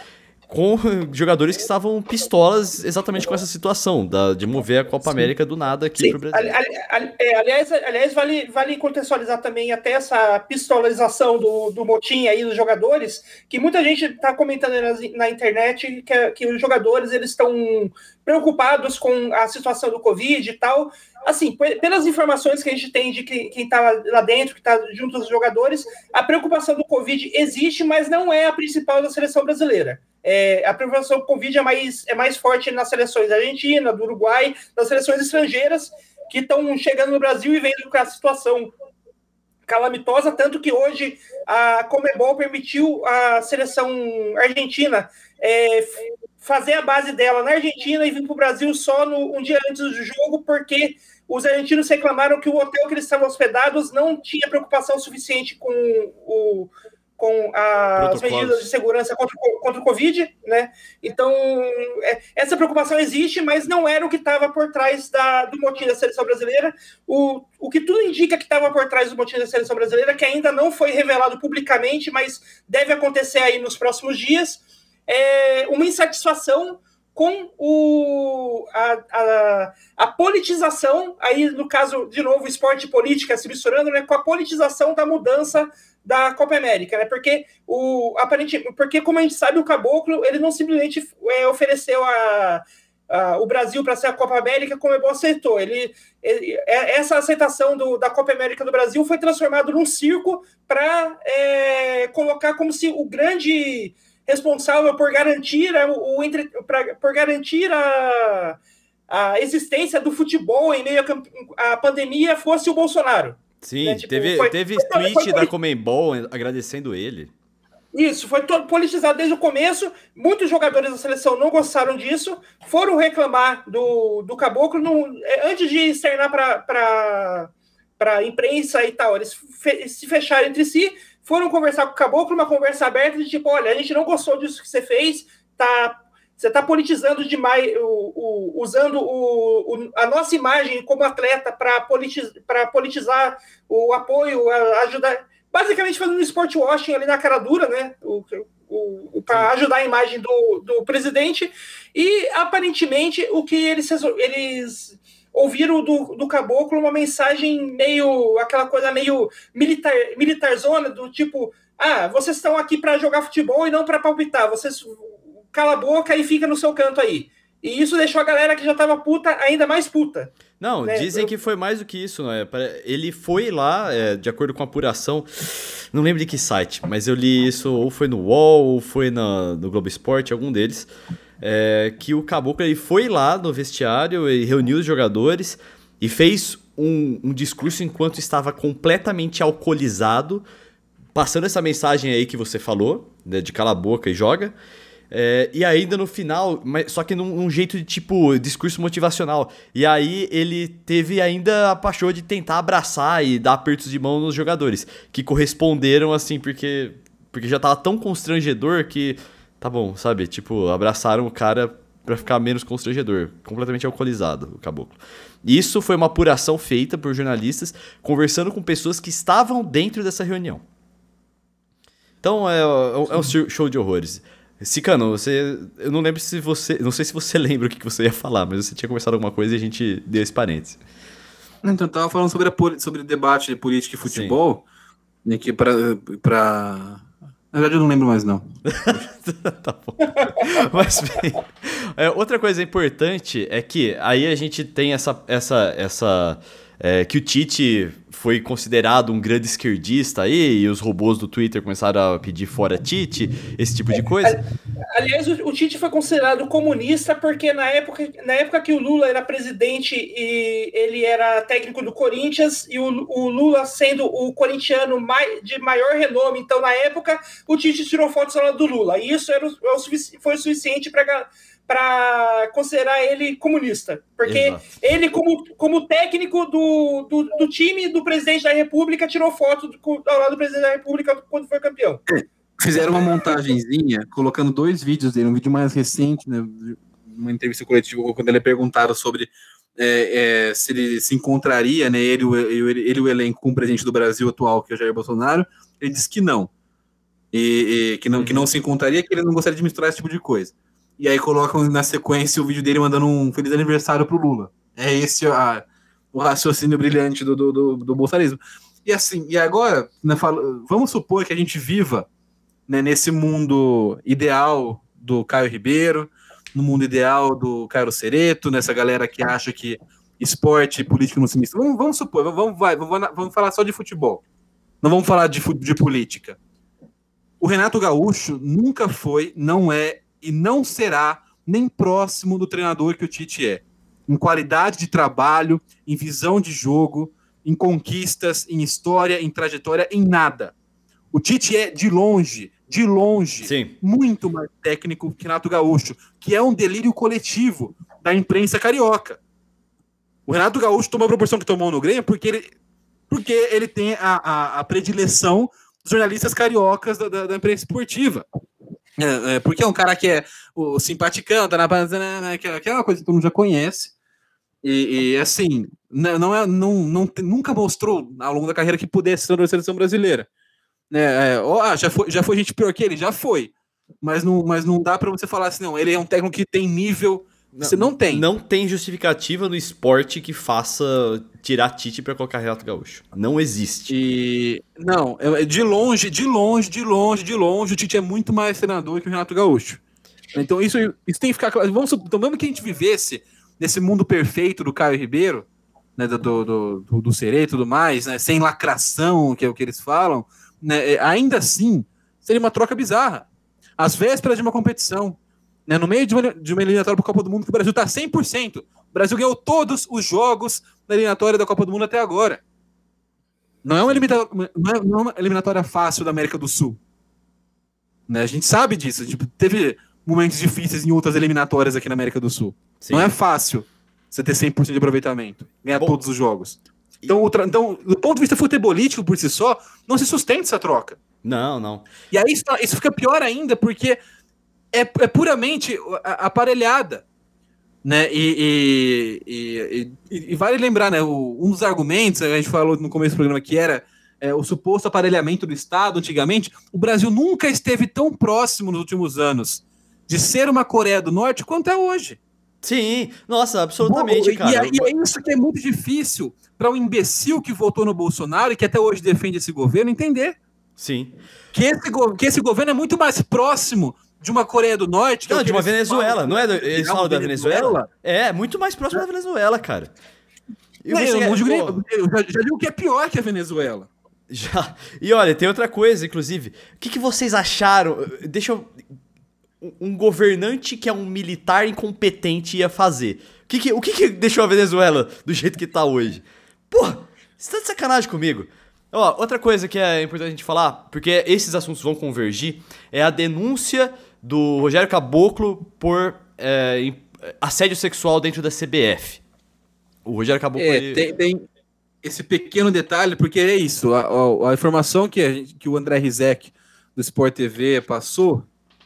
com jogadores que estavam pistolas exatamente com essa situação da, de mover a Copa Sim. América do nada aqui para o Brasil. Ali, ali, é, aliás, aliás vale, vale contextualizar também até essa pistolização do, do motim aí dos jogadores, que muita gente está comentando na, na, internet que, que os jogadores eles estão preocupados com a situação do Covid e tal. Assim, pelas informações que a gente tem de que, quem está lá dentro, que está junto aos jogadores, a preocupação do Covid existe, mas não é a principal da seleção brasileira. É, a prevenção do Covid é mais, é mais forte nas seleções da Argentina, do Uruguai, nas seleções estrangeiras que estão chegando no Brasil e vendo com a situação calamitosa, tanto que hoje a Comebol permitiu a seleção argentina é, fazer a base dela na Argentina e vir para o Brasil só no, um dia antes do jogo, porque os argentinos reclamaram que o hotel que eles estavam hospedados não tinha preocupação suficiente com o, com as medidas de segurança contra, contra o Covid, né? Então, é, essa preocupação existe, mas não era o que estava por trás da, do motim da seleção brasileira. O, o que tudo indica que estava por trás do motim da seleção brasileira, que ainda não foi revelado publicamente, mas deve acontecer aí nos próximos dias, é uma insatisfação com o, a, a, a, politização, aí no caso, de novo, esporte e política se misturando, né, com a politização da mudança da Copa América, né? Porque o aparente, porque como a gente sabe, o Caboclo ele não simplesmente é, ofereceu a uh, o Brasil para ser a Copa América, como ele aceitou. Ele, ele, é, essa aceitação do, da Copa América do Brasil foi transformado num circo para é, colocar como se o grande responsável por garantir o, o entre, pra, por garantir a, a existência do futebol em meio à pandemia fosse o Bolsonaro. Sim, né? tipo, teve, foi, teve foi, tweet foi, da Comembol agradecendo ele. Isso, foi todo politizado desde o começo. Muitos jogadores da seleção não gostaram disso, foram reclamar do, do Caboclo no, é, antes de externar para a imprensa e tal. Eles fe, se fecharam entre si, foram conversar com o Caboclo, uma conversa aberta de tipo: olha, a gente não gostou disso que você fez, tá, você está politizando demais, o, o, usando o, a nossa imagem como atleta para politiz, politizar o apoio, ajudar basicamente fazendo esporte washing ali na cara dura, né? O, o, o para ajudar a imagem do, do presidente. E aparentemente o que eles, eles ouviram do, do caboclo uma mensagem meio aquela coisa meio militar, militar zona, do tipo: ah, vocês estão aqui para jogar futebol e não para palpitar, vocês cala a boca e fica no seu canto aí. E isso deixou a galera que já tava puta ainda mais puta. Não, né? dizem que foi mais do que isso, né? Ele foi lá, é, de acordo com a apuração, não lembro de que site, mas eu li isso ou foi no UOL ou foi na, no Globo Esporte, algum deles, é, que o Caboclo ele foi lá no vestiário e reuniu os jogadores e fez um, um discurso enquanto estava completamente alcoolizado, passando essa mensagem aí que você falou, né, de cala a boca e joga. É, e ainda no final, mas, só que num, num, jeito de tipo discurso motivacional. E aí ele teve ainda a paixão de tentar abraçar e dar apertos de mão nos jogadores, que corresponderam assim, porque, porque já tava tão constrangedor que. Tá bom, sabe? Tipo, abraçaram o cara para ficar menos constrangedor, completamente alcoolizado, o caboclo. Isso foi uma apuração feita por jornalistas conversando com pessoas que estavam dentro dessa reunião. Então é, é um é show de horrores. Sicano, você. Eu não lembro se você. Não sei se você lembra o que você ia falar, mas você tinha conversado alguma coisa e a gente deu esse parênteses. Então, eu tava falando sobre, a, sobre debate de política e futebol. Sim. Que pra, pra. Na verdade, eu não lembro mais, não. tá bom. Mas, bem. É, outra coisa importante é que aí a gente tem essa. essa, essa é, que o Tite foi considerado um grande esquerdista aí, e os robôs do Twitter começaram a pedir fora Tite, esse tipo de coisa. Aliás, o, Tite foi considerado comunista porque na época, na época que o Lula era presidente e ele era técnico do Corinthians, e o, o Lula sendo o corintiano mais, de maior renome, então na época o Tite tirou fotos lá do Lula, e isso era o, foi o suficiente para para considerar ele comunista. Porque Exato. ele, como, como técnico do, do, do, time do presidente da República, tirou foto do, ao lado do presidente da República quando foi campeão. Fizeram uma montagenzinha, colocando dois vídeos dele, um vídeo mais recente, né, uma entrevista coletiva, quando ele é perguntado sobre é, é, se ele se encontraria, né, ele, ele, ele o elenco com o presidente do Brasil atual, que é o Jair Bolsonaro, ele disse que não. E, e, que não, que não se encontraria, que ele não gostaria de misturar esse tipo de coisa. E aí colocam na sequência o vídeo dele mandando um feliz aniversário pro Lula. É esse a, o raciocínio brilhante do, do, do, do bolsonarismo. E assim, e agora, né, vamos supor que a gente viva né, nesse mundo ideal do Caio Ribeiro, no mundo ideal do Caio Cereto, nessa galera que acha que esporte e política não se misturam. Vamos, vamos supor, vamos, vai, vamos, vamos falar só de futebol. Não vamos falar de, de política. O Renato Gaúcho nunca foi, não é e não será nem próximo do treinador que o Tite é. Em qualidade de trabalho, em visão de jogo, em conquistas, em história, em trajetória, em nada. O Tite é, de longe, de longe, Sim. muito mais técnico que Renato Gaúcho, que é um delírio coletivo da imprensa carioca. O Renato Gaúcho tomou a proporção que tomou no Grêmio porque ele, porque ele tem a, a, a predileção dos jornalistas cariocas da, da, da imprensa esportiva. É, é, porque é um cara que é o simpaticão, tá na aquela coisa que todo mundo já conhece. E, e assim, não é, não, não, nunca mostrou ao longo da carreira que pudesse ser da seleção brasileira. É, é, ó, ah, já, foi, já foi gente pior que ele? Já foi. Mas não, mas não dá para você falar assim, não, ele é um técnico que tem nível você não tem. Não tem justificativa no esporte que faça tirar Tite para colocar Renato Gaúcho. Não existe. E não, de longe, de longe, de longe, de longe, o Tite é muito mais treinador que o Renato Gaúcho. Então isso, isso tem que ficar claro. Vamos, então, mesmo que a gente vivesse nesse mundo perfeito do Caio Ribeiro, né, do, do, do, do Serei e tudo mais, né, sem lacração, que é o que eles falam, né, é, ainda assim seria uma troca bizarra. Às vésperas de uma competição, né, no meio de uma, de uma eliminatória para a Copa do Mundo, que o Brasil está 100%. O Brasil ganhou todos os jogos da eliminatória da Copa do Mundo até agora. Não é uma eliminatória, não é, não é uma eliminatória fácil da América do Sul. Né, a gente sabe disso. Tipo, teve momentos difíceis em outras eliminatórias aqui na América do Sul. Sim. Não é fácil você ter 100% de aproveitamento, ganhar Bom, todos os jogos. Então, e... então, do ponto de vista futebolístico por si só, não se sustenta essa troca. Não, não. E aí isso, isso fica pior ainda, porque é, é puramente aparelhada. Né? E, e, e, e, vale lembrar, né? O, um dos argumentos, a gente falou no começo do programa, que era é, o suposto aparelhamento do Estado antigamente. O Brasil nunca esteve tão próximo nos últimos anos de ser uma Coreia do Norte quanto é hoje. Sim, nossa, absolutamente, Bom, cara. E, e é isso que é muito difícil para um imbecil que votou no Bolsonaro e que até hoje defende esse governo entender. Sim. Que esse, que esse governo é muito mais próximo de uma Coreia do Norte. não, é de uma Venezuela, falam, não é? Eles falam da Venezuela? Venezuela? É, muito mais próximo da Venezuela, cara. E não, eu, não digo nem, eu já, já digo que é pior que a Venezuela. Já. E olha, tem outra coisa, inclusive. O que, que vocês acharam? Deixa eu um governante que é um militar incompetente ia fazer? O que, que o que, que deixou a Venezuela do jeito que tá hoje? Porra, você tá de sacanagem comigo? Ó, outra coisa que é importante a gente falar, porque esses assuntos vão convergir, é a denúncia do Rogério Caboclo por é, assédio sexual dentro da CBF. O Rogério Caboclo. É, ele... tem, tem, esse pequeno detalhe, porque é isso. A, a, a informação que, a, que o André Rizek do Sport TV passou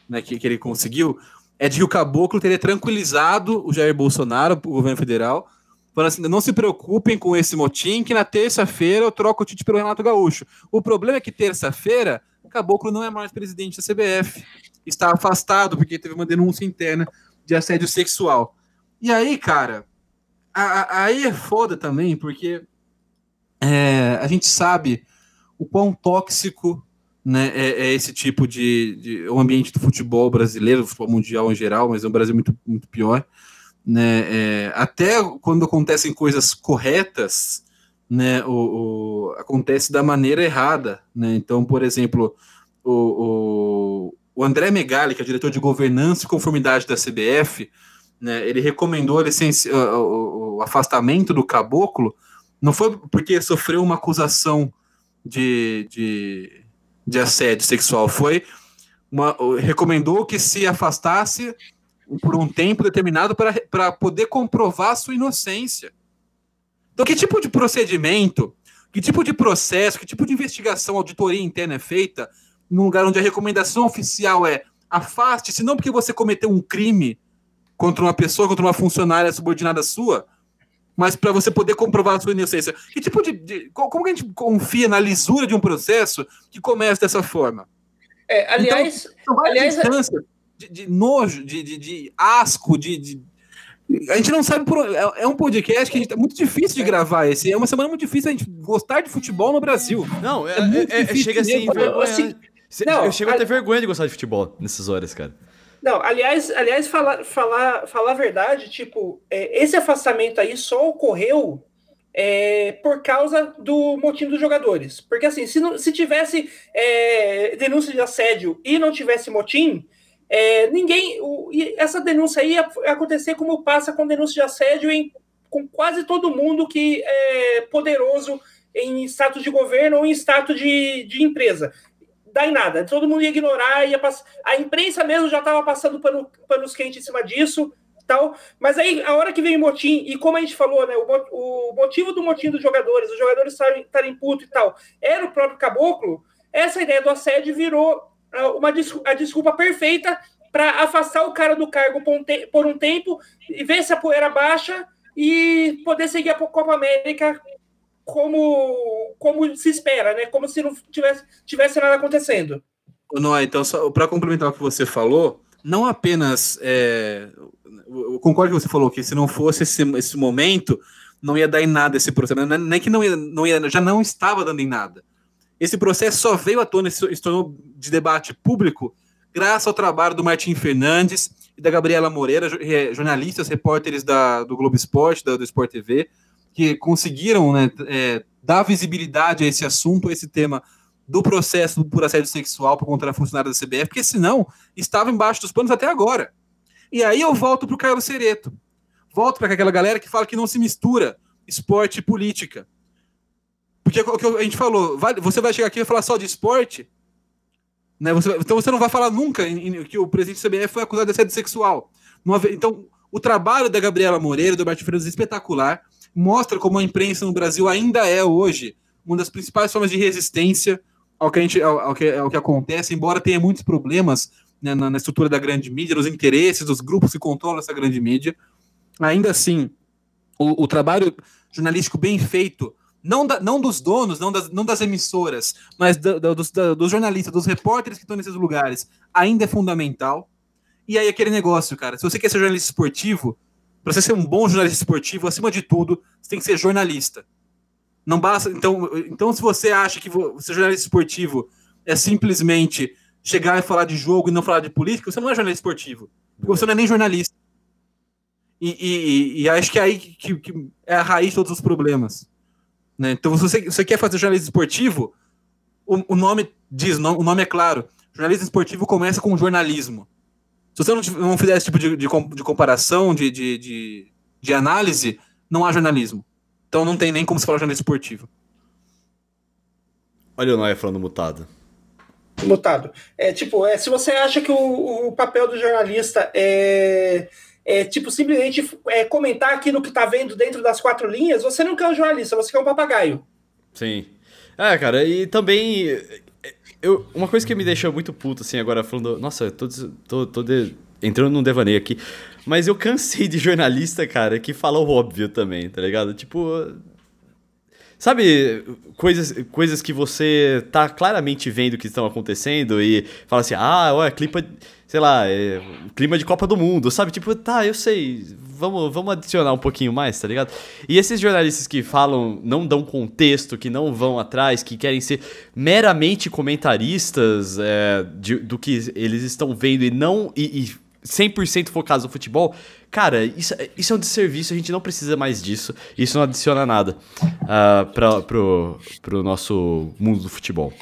né, que, que ele conseguiu, é de que o Caboclo teria tranquilizado o Jair Bolsonaro, o governo federal, falando assim: não se preocupem com esse motim, que na terça-feira eu troco o Tite pelo Renato Gaúcho. O problema é que terça-feira, Caboclo não é mais presidente da CBF. Está afastado porque teve uma denúncia interna de assédio sexual. E aí, cara, a, a, aí é foda também, porque é, a gente sabe o quão tóxico né, é, é, esse tipo de, de o ambiente do futebol brasileiro, do futebol mundial em geral, mas é um Brasil muito, muito pior. Né, é, até quando acontecem coisas corretas, né, o, o, acontece da maneira errada. Né? Então, por exemplo, o, o, o, André Megali, que é diretor de governança e conformidade da CBF, né, ele recomendou o afastamento do caboclo, não foi porque sofreu uma acusação de, de de assédio sexual. Foi uma, recomendou que se afastasse por um tempo determinado para poder comprovar sua inocência. Então, que tipo de procedimento, que tipo de processo, que tipo de investigação, auditoria interna é feita num lugar onde a recomendação oficial é afaste-se, não porque você cometeu um crime contra uma pessoa, contra uma funcionária subordinada sua, mas para você poder comprovar a sua inocência. Que tipo de, de, Como que a gente confia na lisura de um processo que começa dessa forma? É, aliás, então, aliás de, de, nojo, de, de, de asco, de, de, A gente não sabe por. É, é um podcast que é muito difícil de é. gravar esse. É uma semana muito difícil a gente gostar de futebol no Brasil. Não, é, é, é chega assim. Assim, não, eu chego a ter vergonha de gostar de futebol nessas horas, cara. Não, aliás, aliás falar, falar, falar a verdade, tipo, é, esse afastamento aí só ocorreu é, por causa do motim dos jogadores. Porque assim, se, não, se tivesse é, denúncia de assédio e não tivesse motim, é, ninguém. O, essa denúncia aí ia acontecer como passa com denúncia de assédio em, com quase todo mundo que é poderoso em status de governo ou em status de, de empresa dá em nada. Todo mundo ia ignorar, ia pass... a imprensa mesmo já estava passando pano, panos quentes em cima disso, tal. Mas aí, a hora que veio o motim, e como a gente falou, né, o, o motivo do motim dos jogadores, os jogadores estarem putos e tal, era o próprio caboclo, essa ideia do assédio virou ah, uma a desculpa perfeita para afastar o cara do cargo por um tempo e ver se a poeira baixa e poder seguir a Copa América como, como se espera, né? Como se não tivesse, tivesse nada acontecendo. Não, então, para complementar o que você falou, não apenas. É, eu concordo que você falou que se não fosse esse, esse momento, não ia dar em nada esse processo. Não é que não ia, não ia, já não estava dando em nada. Esse processo só veio à tona, se tornou de debate público graças ao trabalho do Martim Fernandes e da Gabriela Moreira, jornalistas, repórteres da, do Globo Esporte, da, do Sport TV, que conseguiram né, é, dar visibilidade a esse assunto, a esse tema do processo por assédio sexual por contra a funcionária da CBF, porque senão estava embaixo dos panos até agora. E aí eu volto para o Carlos Cereto. Volto para aquela galera que fala que não se mistura esporte e política. Porque o que a gente falou, você vai chegar aqui e falar só de esporte, né? Você, então você não vai falar nunca em, em, que o presidente da CBF foi acusado de assédio sexual. Então, o trabalho da Gabriela Moreira, do Martin Fernandes, é espetacular, mostra como a imprensa no Brasil ainda é hoje uma das principais formas de resistência ao que, a gente, ao, ao que, ao que acontece, embora tenha muitos problemas né, na, na, estrutura da grande mídia, nos interesses dos grupos que controlam essa grande mídia. Ainda assim, o, o trabalho jornalístico bem feito, não, da, não dos donos, não das, não das emissoras, mas da, da, dos, dos jornalistas, dos repórteres que estão nesses lugares, ainda é fundamental. E aí, aquele negócio, cara, se você quer ser jornalista esportivo, para você ser um bom jornalista esportivo, acima de tudo, você tem que ser jornalista. Não basta. Então, então se você acha que ser jornalista esportivo é simplesmente chegar e falar de jogo e não falar de política, você não é jornalista esportivo. Você não é nem jornalista. E, e, e acho que é aí que, que, é a raiz de todos os problemas. Né? Então, se você, você quer fazer jornalismo esportivo, o, o nome diz, o nome é claro. Jornalismo esportivo começa com jornalismo. Se você não, não fizer esse tipo de, de, de comparação, de, de, de, de análise, não há jornalismo. Então não tem nem como se falar jornalismo esportivo. Olha o Noia falando mutado. Mutado. É tipo, é, se você acha que o, o papel do jornalista é, é tipo simplesmente é, comentar aquilo que tá vendo dentro das quatro linhas, você não quer um jornalista, você quer um papagaio. Sim. É, cara, e também. Eu, uma coisa que me deixou muito puto, assim, agora falando. Nossa, tô, tô, tô de, entrando num devaneio aqui. Mas eu cansei de jornalista, cara, que fala o óbvio também, tá ligado? Tipo. Sabe, coisas, coisas que você tá claramente vendo que estão acontecendo e fala assim, ah, olha, clima, sei lá, é, clima de Copa do Mundo, sabe? Tipo, tá, eu sei, vamos, vamos adicionar um pouquinho mais, tá ligado? E esses jornalistas que falam, não dão contexto, que não vão atrás, que querem ser meramente comentaristas é, de, do que eles estão vendo e não. E, e 100% focados no futebol, cara, isso, isso é um desserviço, a gente não precisa mais disso. Isso não adiciona nada uh, pra, pro, pro nosso mundo do futebol.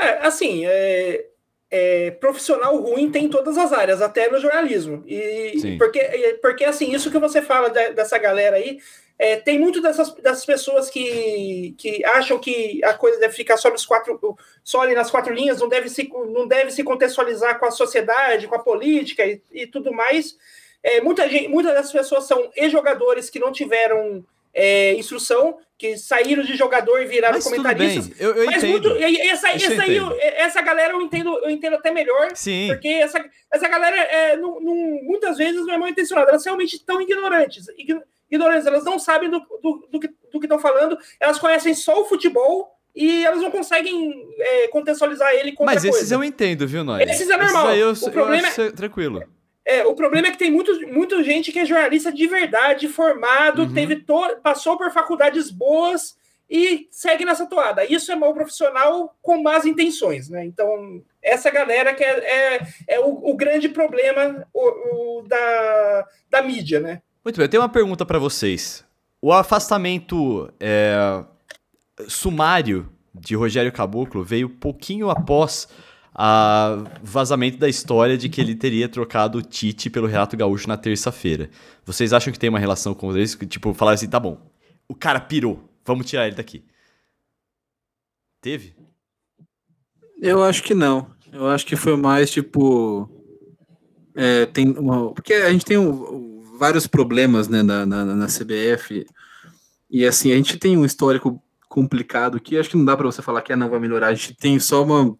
É, assim, é, é, profissional ruim tem em todas as áreas, até no jornalismo. E porque, porque assim, isso que você fala de, dessa galera aí, é, tem muito dessas, dessas pessoas que, que acham que a coisa deve ficar só, nos quatro, só ali nas quatro linhas, não deve se, não deve se contextualizar com a sociedade, com a política e, e tudo mais. É, muita gente, muitas dessas pessoas são ex-jogadores que não tiveram é, instrução, que saíram de jogador e viraram Mas comentaristas. Eu, eu Mas entendo. Muito, essa, essa, aí, essa galera eu entendo, eu entendo até melhor. Sim. Porque essa, essa galera, é, não, não, muitas vezes, não é mal intencionada. Elas realmente estão ignorantes. Ign ignorantes, elas não sabem do, do, do que estão falando, elas conhecem só o futebol e elas não conseguem é, contextualizar ele com Mas esses coisa. eu entendo, viu, Noé? Esses é normal. Esses eu, o problema eu é, tranquilo. É, o problema é que tem muito, muita gente que é jornalista de verdade, formado, uhum. teve to, passou por faculdades boas e segue nessa toada. Isso é mal profissional com más intenções, né? Então, essa galera que é, é, é o, o, grande problema o, o, da, da mídia, né? Muito bem, eu tenho uma pergunta para vocês. O afastamento é, sumário de Rogério Caboclo veio pouquinho após o vazamento da história de que ele teria trocado o Tite pelo Renato Gaúcho na terça-feira. Vocês acham que tem uma relação com isso? Tipo, falar assim, tá bom, o cara pirou, vamos tirar ele daqui. Teve? Eu acho que não. Eu acho que foi mais tipo. É, tem uma, porque a gente tem um, vários problemas né, na, na, na, CBF. E assim, a gente tem um histórico complicado que acho que não dá para você falar que ah, não vai melhorar. A gente tem só uma.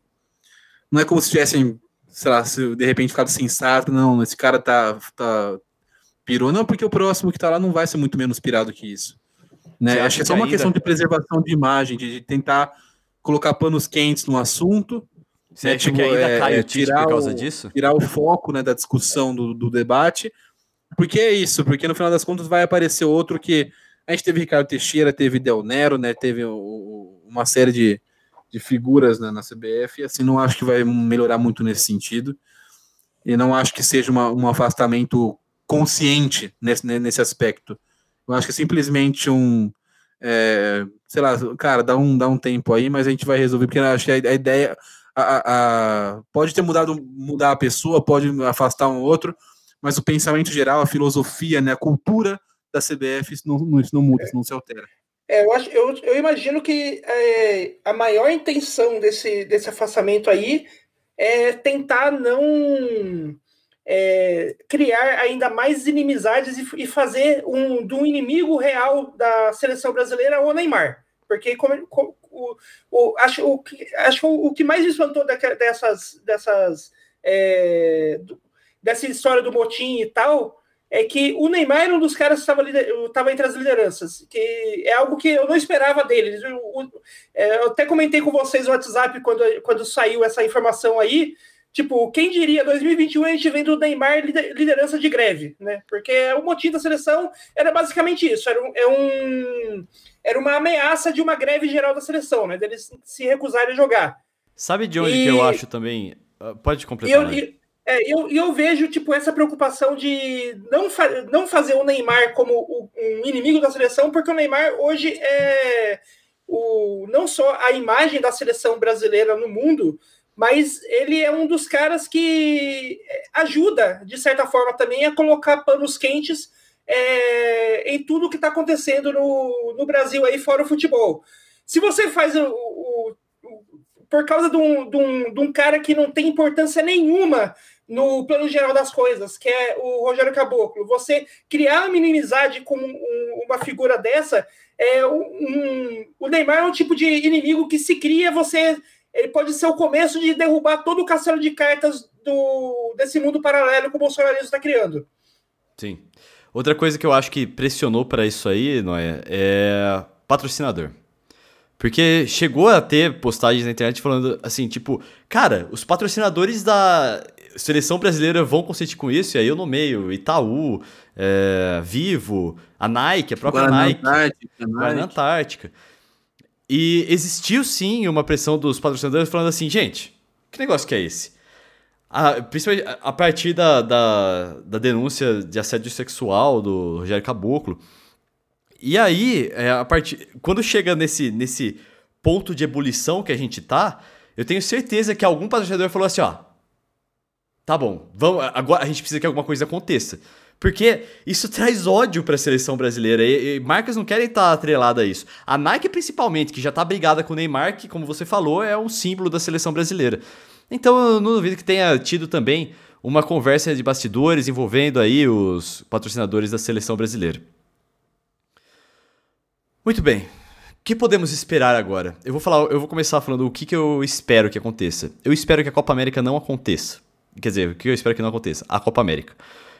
Não é como se tivessem, sei lá, se de repente ficado sensato, não, esse cara tá, tá pirou. Não, porque o próximo que tá lá não vai ser muito menos pirado que isso. Né? Acho que é só uma ainda... questão de preservação de imagem, de, tentar colocar panos quentes no assunto. Você acha tipo, que ainda é, cai é, o tirar por causa o, disso? Tirar o foco né, da discussão, do, do debate, porque é isso, porque no final das contas vai aparecer outro que. A gente teve Ricardo Teixeira, teve Del Nero, né? Teve o, uma série de, de figuras né, na CBF, e assim, não acho que vai melhorar muito nesse sentido. E não acho que seja uma, um afastamento consciente nesse, nesse aspecto. Eu acho que simplesmente um. É, sei lá, cara, dá um, dá um tempo aí, mas a gente vai resolver, porque acho que a, a ideia. A, a, pode ter mudado mudar a pessoa, pode afastar um outro, mas o pensamento geral, a filosofia, né, a cultura da CBF, isso não, isso não muda, isso não se altera. É, eu, acho, eu, eu imagino que é, a maior intenção desse, desse afastamento aí é tentar não é, criar ainda mais inimizades e, e fazer um, um inimigo real da seleção brasileira o Neymar. Porque como, como, o, o, acho, o, acho o, que mais me espantou dessas, dessas é, dessa história do motim e tal é que o Neymar era um dos caras que estava entre as lideranças, que é algo que eu não esperava dele. Eu, é, eu até comentei com vocês no WhatsApp quando, quando saiu essa informação aí. Tipo, quem diria, 2021 a gente vendo o Neymar liderança de greve, né? Porque o motivo da seleção era basicamente isso, era, um, é um, era uma ameaça de uma greve geral da seleção, né? Deles se recusarem a jogar. Sabe de onde e... que eu acho também? Ah, pode completar. Eu, e, é, eu, eu vejo tipo essa preocupação de não, fa não fazer o Neymar como o, um inimigo da seleção, porque o Neymar hoje é o, não só a imagem da seleção brasileira no mundo, mas ele é um dos caras que ajuda, de certa forma, também a colocar panos quentes é, em tudo que está acontecendo no, no Brasil aí fora o futebol. Se você faz o, o por causa de um, de, um, de um cara que não tem importância nenhuma no plano geral das coisas, que é o Rogério Caboclo. Você criar uma inimizade com um, uma figura dessa, é um, o Neymar é um tipo de inimigo que se cria, você ele pode ser o começo de derrubar todo o castelo de cartas do, desse mundo paralelo que o bolsonarismo está criando. Sim. Outra coisa que eu acho que pressionou para isso aí, Noé, é patrocinador. Porque chegou a ter postagens na internet falando assim, tipo, cara, os patrocinadores da seleção brasileira vão consentir com isso, e aí eu nomeio Itaú, é, Vivo, a Nike, a própria Guarana Nike, Antártica, Guarana Antártica. E existiu sim uma pressão dos patrocinadores falando assim, gente, que negócio que é esse? A, principalmente a partir da, da, da, denúncia de assédio sexual do Rogério Caboclo. E aí, é, a partir, quando chega nesse, nesse ponto de ebulição que a gente tá, eu tenho certeza que algum patrocinador falou assim, ó, tá bom, vamos, agora a gente precisa que alguma coisa aconteça. Porque isso traz ódio para a seleção brasileira e, e, marcas não querem estar tá atreladas a isso. A Nike, principalmente, que já tá brigada com o Neymar, que, como você falou, é um símbolo da seleção brasileira. Então eu não duvido que tenha tido também uma conversa de bastidores envolvendo aí os patrocinadores da seleção brasileira. Muito bem. O que podemos esperar agora? Eu vou falar, eu vou começar falando o que, que eu espero que aconteça. Eu espero que a Copa América não aconteça. Quer dizer, o que eu espero que não aconteça? A Copa América.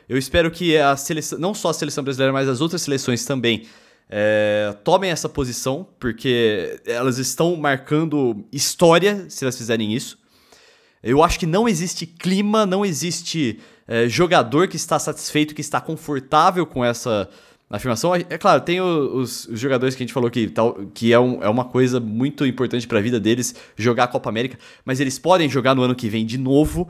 Eu espero que a seleção, não só a seleção brasileira, mas as outras seleções também é, tomem essa posição, porque elas estão marcando história se elas fizerem isso. Eu acho que não existe clima, não existe é, jogador que está satisfeito, que está confortável com essa afirmação. É claro, tem os, os jogadores que a gente falou que, tal, que é, um, é uma coisa muito importante para a vida deles jogar a Copa América, mas eles podem jogar no ano que vem de novo.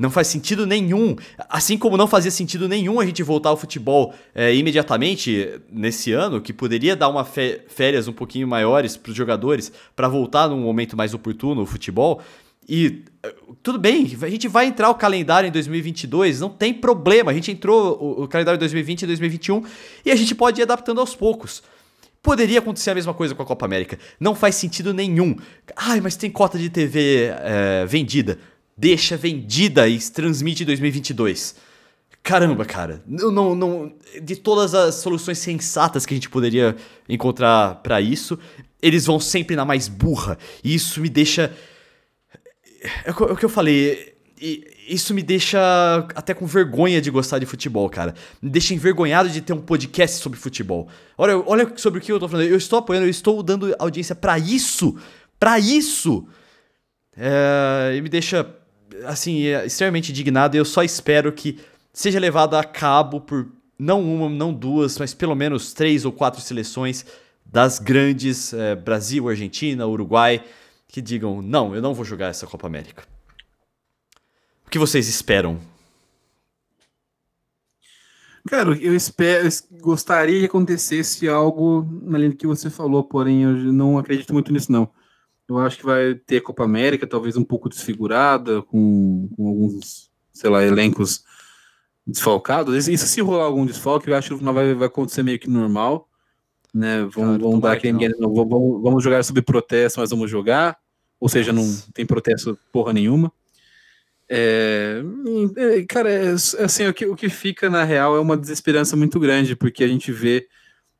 Não faz sentido nenhum. Assim como não fazia sentido nenhum a gente voltar ao futebol é, imediatamente nesse ano, que poderia dar uma férias um pouquinho maiores para os jogadores para voltar num momento mais oportuno o futebol. E é, tudo bem, a gente vai entrar o calendário em 2022, não tem problema. A gente entrou o, o calendário de 2020 e 2021 e a gente pode ir adaptando aos poucos. Poderia acontecer a mesma coisa com a Copa América. Não faz sentido nenhum. Ai, mas tem cota de TV é, vendida deixa vendida e transmite em 2022. Caramba, cara. Não, não, não, de todas as soluções sensatas que a gente poderia encontrar para isso, eles vão sempre na mais burra. E isso me deixa. É, é o que eu falei. Isso me deixa até com vergonha de gostar de futebol, cara. Me deixa envergonhado de ter um podcast sobre futebol. Olha, olha sobre o que eu tô falando. Eu estou apoiando, eu estou dando audiência para isso. para isso. É, e me deixa assim, é extremamente indignado e eu só espero que seja levado a cabo por não uma, não duas, mas pelo menos três ou quatro seleções das grandes é, Brasil, Argentina, Uruguai, que digam: não, eu não vou jogar essa Copa América. O que vocês esperam? Cara, eu espero, gostaria que acontecesse algo na linha que você falou, porém eu não acredito muito nisso, não. Eu acho que vai ter Copa América, talvez um pouco desfigurada, com, com alguns, sei lá, elencos desfalcados. Isso se rolar algum desfalque, eu acho que não vai, vai acontecer meio que normal. Né? Vamos dar aquele. Vamos, vamos jogar sob protesto, mas vamos jogar. Ou seja, não tem protesto porra nenhuma. É, é, cara, é, assim, o que, o que fica na real é uma desesperança muito grande, porque a gente vê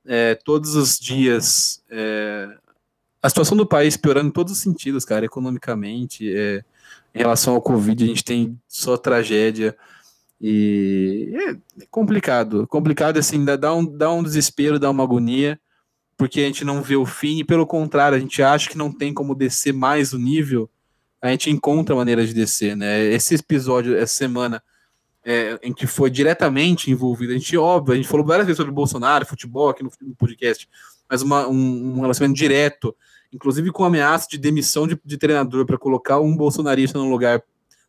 é, todos os dias é, a situação do país piorando em todos os sentidos, cara, economicamente, é, em relação ao Covid, a gente tem só tragédia e é complicado, complicado assim, dá, um, dá um desespero, dá uma agonia, porque a gente não vê o fim e pelo contrário, a gente acha que não tem como descer mais o nível, a gente encontra maneiras de descer, né? Esse episódio, essa semana, é, em que foi diretamente envolvido, a gente, óbvio, a gente falou várias vezes sobre Bolsonaro, futebol aqui no, no podcast, mas uma, um, um, relacionamento direto, inclusive com ameaça de demissão de, de treinador para colocar um bolsonarista no lugar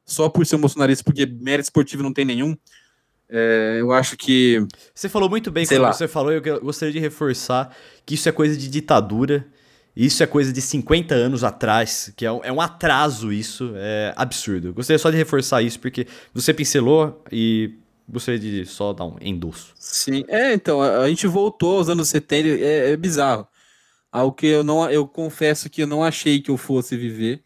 só por ser um bolsonarista, porque mérito esportivo não tem nenhum. É, eu acho que. Você falou muito bem quando lá. você falou, eu gostaria de reforçar que isso é coisa de ditadura isso é coisa de 50 anos atrás, que é um, é um atraso isso, é absurdo. Gostaria só de reforçar isso, porque você pincelou e gostaria de só dar um endosso. Sim, é, então, a, gente voltou aos anos 70, é, é bizarro. Algo que eu não, eu confesso que eu não achei que eu fosse viver.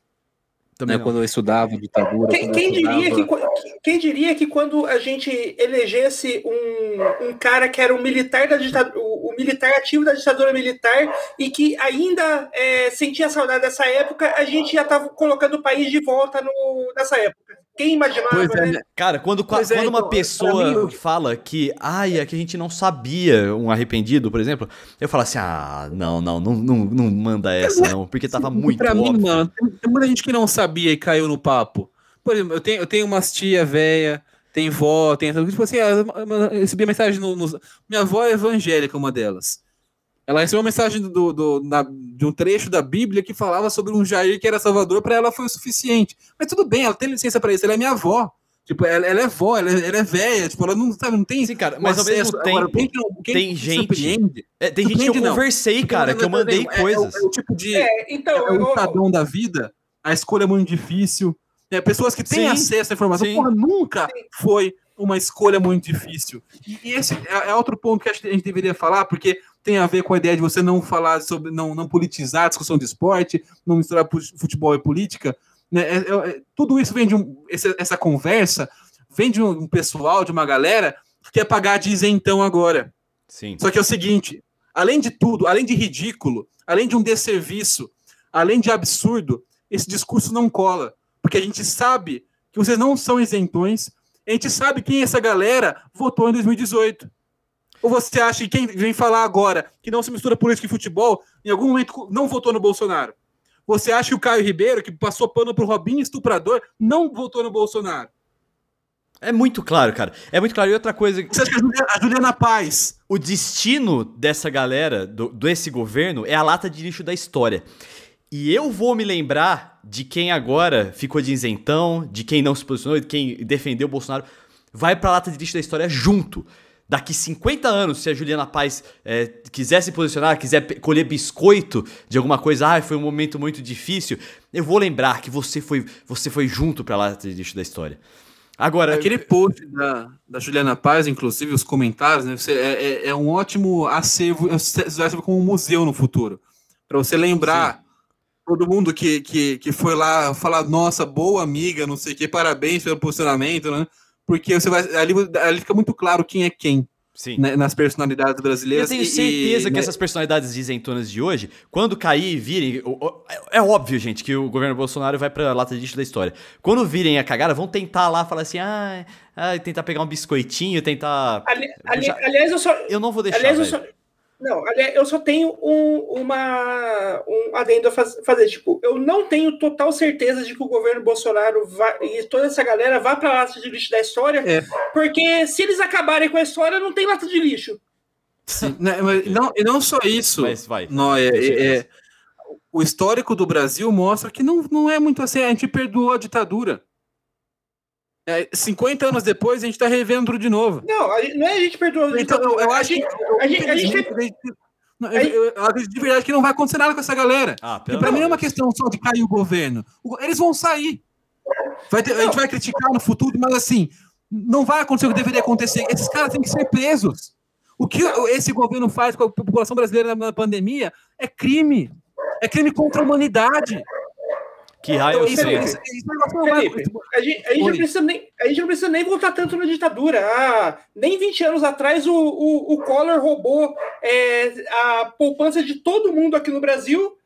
Também né, quando eu estudava ditadura. Quem, quem estudava... diria que, quem diria que quando a gente elegesse um, um cara que era um militar da ditadura, o, o militar ativo da ditadura militar e que ainda é, sentia saudade dessa época, a gente já estava colocando o país de volta no, nessa época. Quem imaginava, é, né? né? Cara, quando, quando é, uma então, pessoa mim, fala que, ai, é que a gente não sabia um arrependido, por exemplo, eu falo assim, ah, não, não, não, não, não manda essa, não, porque tava muito Pra óbvio. mim, mano, tem muita gente que não sabia e caiu no papo. Por exemplo, eu tenho, eu tenho umas tia velha, tem vó, tem... Tipo assim, eu recebi mensagem no, no... Minha avó é evangélica, uma delas. Ela recebeu uma mensagem do, do, na, de um trecho da Bíblia que falava sobre um Jair que era salvador, para ela foi o suficiente. Mas tudo bem, ela tem licença para isso, ela é minha avó. Tipo, ela, ela é vó, ela, é, ela é velha, tipo, ela não, sabe, não tem. Sim, cara, mas ao mesmo tempo. Agora, quem, quem tem gente. É, tem gente que eu conversei, não. cara, que eu mandei é, coisas. É, é, o tipo de. É, então, é, o eu... da vida, a escolha é muito difícil. É, pessoas que têm sim, acesso à informação, porra, nunca sim. foi uma escolha muito difícil. E, e esse é, é, outro ponto que a gente deveria falar, porque tem a ver com a ideia de você não falar sobre, não, não politizar a discussão de esporte, não misturar futebol e política. Né? É, é, é, tudo isso vem de um, essa, essa conversa vem de um, pessoal, de uma galera que quer pagar de isentão agora. Sim. Só que é o seguinte, além de tudo, além de ridículo, além de um desserviço, além de absurdo, esse discurso não cola, porque a gente sabe que vocês não são isentões, a gente sabe quem essa galera votou em 2018. Ou você acha que quem vem falar agora que não se mistura política e futebol, em algum momento não votou no Bolsonaro? Você acha que o Caio Ribeiro, que passou pano pro Robinho estuprador, não votou no Bolsonaro? É muito claro, cara. É muito claro. E outra coisa. Você acha que a Juliana, a Juliana Paz. O destino dessa galera, do, desse governo, é a lata de lixo da história. E eu vou me lembrar de quem agora ficou de isentão, de quem não se posicionou, de quem defendeu o Bolsonaro. Vai pra lata de lixo da história junto daqui 50 anos, se a Juliana Paz é, quiser se posicionar, quiser colher biscoito de alguma coisa, ah, foi um momento muito difícil, eu vou lembrar que você foi, você foi junto para lá da história. Agora, aquele post da, da Juliana Paz, inclusive os comentários, né, você, é, é, é, um ótimo acervo, serve como um museu no futuro, para você lembrar. Sim. Todo mundo que, que, que foi lá falar, nossa, boa amiga, não sei o que, parabéns pelo posicionamento, né? porque você vai ali, ali fica muito claro quem é quem. Né, nas personalidades brasileiras. Eu tenho certeza e, que né? essas personalidades isentonas de hoje, quando cair e virem. É óbvio, gente, que o governo Bolsonaro vai pra lata de lixo da história. Quando virem a cagada, vão tentar lá falar assim, ah, ah tentar pegar um biscoitinho, tentar. Ali, ali, aliás, eu só. Eu não vou deixar. Aliás, eu só, não, eu só tenho um, uma, um adendo a faz, fazer. Tipo, eu não tenho total certeza de que o governo Bolsonaro vai, e toda essa galera vá para a lata de lixo da história, é. porque se eles acabarem com a história, não tem lata de lixo. Sim, não, né, não, e não só isso. Mas vai. Não, é, é, é, o histórico do Brasil mostra que não, não é muito assim. A gente perdoou a ditadura. É, 50 anos depois, a gente tá revendo tudo de novo. Não, a, não é a gente perdoa. Então, eu, eu acho que. A gente, a gente, eu, eu, eu, acredito de verdade que não vai acontecer nada com essa galera. Ah, e pra mim não é uma questão só de cair o governo. Eles vão sair. Vai ter, a gente vai criticar no futuro, mas assim, não vai acontecer o que deveria acontecer. Esses caras têm que ser presos. O que esse governo faz com a população brasileira na pandemia é crime. É crime contra a humanidade. Que raio então, isso, isso, isso Felipe, a, gente, a, gente não precisa nem, a gente não precisa nem voltar tanto na ditadura. Ah, nem 20 anos atrás o, o, o Collor roubou é, a poupança de todo mundo aqui no Brasil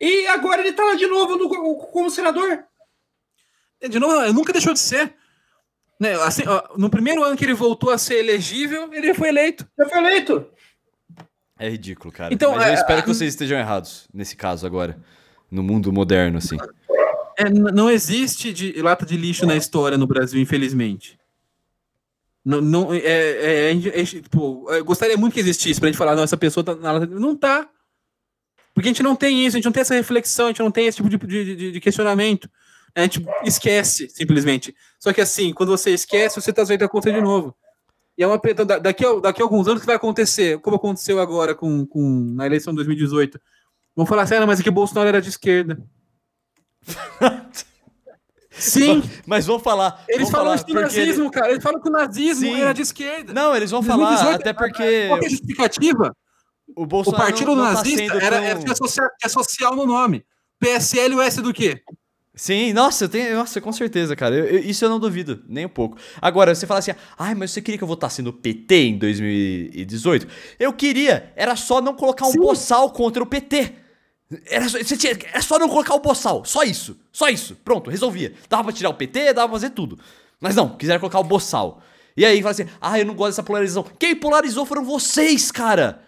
e agora ele está lá de novo no, como senador. De novo, nunca deixou de ser. Né, assim, ó, no primeiro ano que ele voltou a ser elegível, ele foi eleito. Já foi eleito. É ridículo, cara. Então, Mas eu é, espero que vocês estejam errados nesse caso agora. No mundo moderno, assim. É, não existe de, lata de lixo na história no Brasil, infelizmente. Não, não, é, é, é, é tipo, eu gostaria muito que existisse pra gente falar, não, essa pessoa tá na lata de... Não tá. Porque a gente não tem isso, a gente não tem essa reflexão, a gente não tem esse tipo de, de, de questionamento. A gente esquece, simplesmente. Só que assim, quando você esquece, você tá sujeito a acontecer de novo. E é uma então, daqui, a, daqui a alguns anos que vai acontecer, como aconteceu agora com, com na eleição de 2018. Vão falar assim, ah, mas é que Bolsonaro era de esquerda. Sim. Mas vão falar. Eles falam de nazismo, cara. Eles falam que o nazismo Sim. era de esquerda. Não, eles vão falar 2018, até porque. Qual é a justificativa? O, o partido não, não tá nazista tá era, tão... era social, é social no nome. PSL o S do quê? Sim, nossa, tenho, nossa, com certeza, cara. Eu, eu, isso eu não duvido, nem um pouco. Agora, você fala assim, ai, mas você queria que eu votasse no PT em 2018? Eu queria, era só não colocar um Sim. boçal contra o PT. Era só, tinha, era só não colocar o boçal, só isso, só isso, pronto, resolvia. Dava pra tirar o PT, dava pra fazer tudo. Mas não, quiseram colocar o boçal. E aí fala assim, ah, eu não gosto dessa polarização. Quem polarizou foram vocês, cara!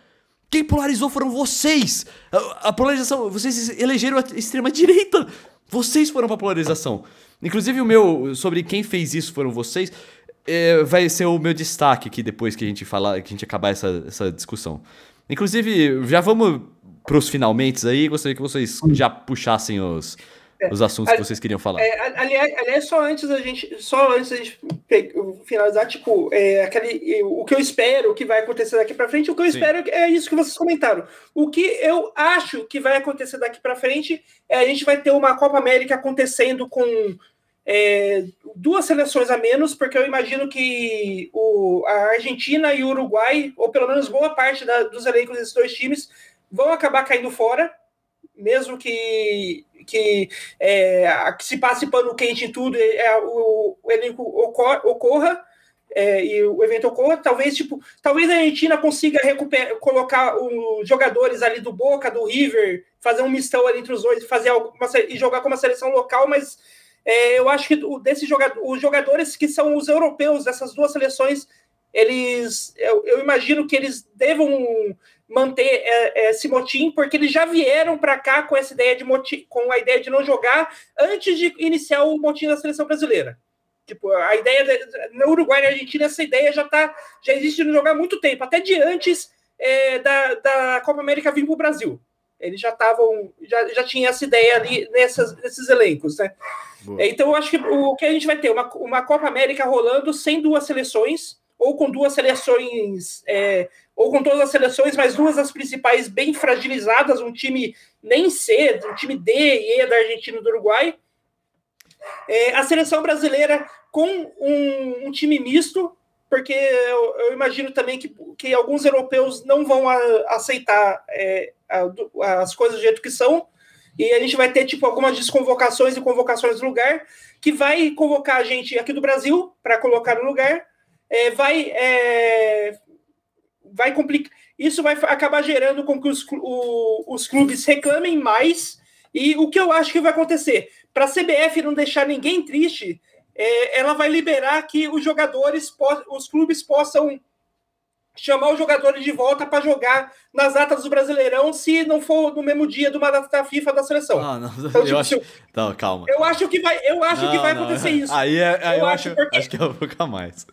Quem polarizou foram vocês! A, a polarização, vocês elegeram a extrema-direita! Vocês foram pra polarização. Inclusive o meu, sobre quem fez isso foram vocês, é, vai ser o meu destaque aqui depois que a gente falar, que a gente acabar essa, essa discussão. Inclusive, já vamos pros finalmente aí, gostaria que vocês já puxassem os, é, os assuntos que vocês queriam falar. É, aliás, aliás, só antes a gente, só antes a gente finalizar, tipo, é, aquele, o que eu espero que vai acontecer daqui para frente, o que eu Sim. espero é isso que vocês comentaram. O que eu acho que vai acontecer daqui para frente é a gente vai ter uma Copa América acontecendo com é, duas seleções a menos, porque eu imagino que o, a Argentina e o Uruguai, ou pelo menos boa parte da, dos elencos desses dois times, vão acabar caindo fora mesmo que, que, é, que se passe pano quente em tudo, é, o, o elenco ocorra, é, e o evento ocorra, talvez tipo, talvez a Argentina consiga recuperar, colocar os jogadores ali do Boca, do River, fazer um mistão ali entre os dois, fazer alguma, e jogar como uma seleção local, mas é, eu acho que desses jogadores, os jogadores que são os europeus dessas duas seleções, eles, eu, eu imagino que eles devam manter é, é, esse motim, porque eles já vieram para cá com essa ideia de motim, com a ideia de não jogar antes de iniciar o motim da seleção brasileira. Tipo, a ideia de, no Uruguai e na Argentina essa ideia já tá, já existe no jogar há muito tempo, até de antes é, da, da Copa América vir para o Brasil. Eles já estavam, já, já tinha essa ideia ali nessas, nesses elencos, né? Boa. Então eu acho que o que a gente vai ter uma, uma Copa América rolando sem duas seleções ou com duas seleções é, ou com todas as seleções, mas duas das principais bem fragilizadas, um time nem C, um time D e E da Argentina e do Uruguai. É, a seleção brasileira com um, um time misto, porque eu, eu, imagino também que, que alguns europeus não vão a, aceitar é, a, as coisas do jeito que são, e a gente vai ter tipo algumas desconvocações e convocações no lugar, que vai convocar a gente aqui do Brasil para colocar no lugar, é, vai é, vai complicar. Isso vai acabar gerando com que os, o, os clubes reclamem mais. E o que eu acho que vai acontecer? Para a CBF não deixar ninguém triste, é, ela vai liberar que os jogadores, os clubes possam chamar os jogadores de volta para jogar nas datas do Brasileirão, se não for no mesmo dia de uma data da FIFA da seleção. Ah, não, então, eu tipo, acho... Não, calma. Eu acho que vai, eu acho não, que vai acontecer isso. Aí, é, aí eu, eu, acho, porque... acho que eu vou ficar mais.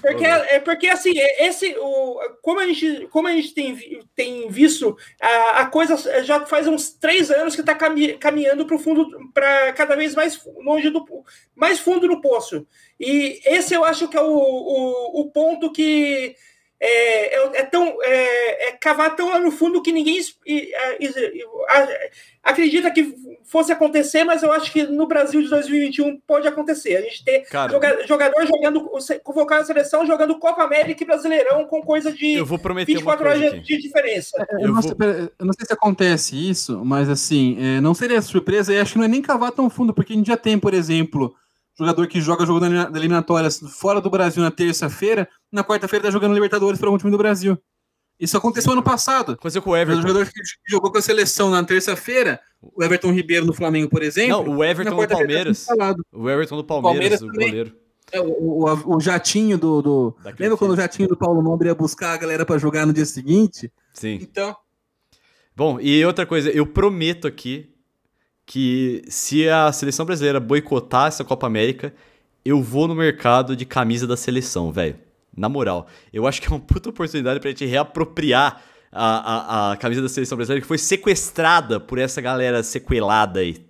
Porque, é porque assim, esse, o, como a gente, como a gente tem, tem visto, a, a coisa já faz uns três anos que está caminhando para o fundo, para cada vez mais longe do, mais fundo do poço. E esse eu acho que é o, o, o ponto que é, é, é, tão, é, é, cavar tão lá no fundo que ninguém acredita que fosse acontecer, mas eu acho que no Brasil de 2021 pode acontecer. A gente ter Cara, jogador jogando, convocar a seleção jogando Copa América e Brasileirão com coisa de eu vou prometer 24 horas de, de, diferença. Eu, eu, não sei, eu, não sei, se acontece isso, mas assim, é, não seria surpresa, e acho que não é nem cavar tão fundo, porque a gente já tem, por exemplo jogador que joga jogo da eliminatórias fora do Brasil na terça-feira, na quarta-feira tá jogando Libertadores para o time do Brasil. Isso aconteceu ano passado. Aconteceu com o Everton. O jogador que jogou com a seleção na terça-feira, o Everton Ribeiro no Flamengo, por exemplo. Não, o Everton do tá Palmeiras. Tá o Everton do Palmeiras, Palmeiras o goleiro. É, o, o, o, jatinho do. do... Lembra quando o jatinho do Paulo Nobre ia buscar a galera para jogar no dia seguinte? Sim. Então. Bom, e outra coisa, eu prometo aqui que se a seleção brasileira boicotar essa Copa América, eu vou no mercado de camisa da seleção, velho. Na moral, eu acho que é uma puta oportunidade pra gente reapropriar a, a, a camisa da seleção brasileira que foi sequestrada por essa galera sequelada aí.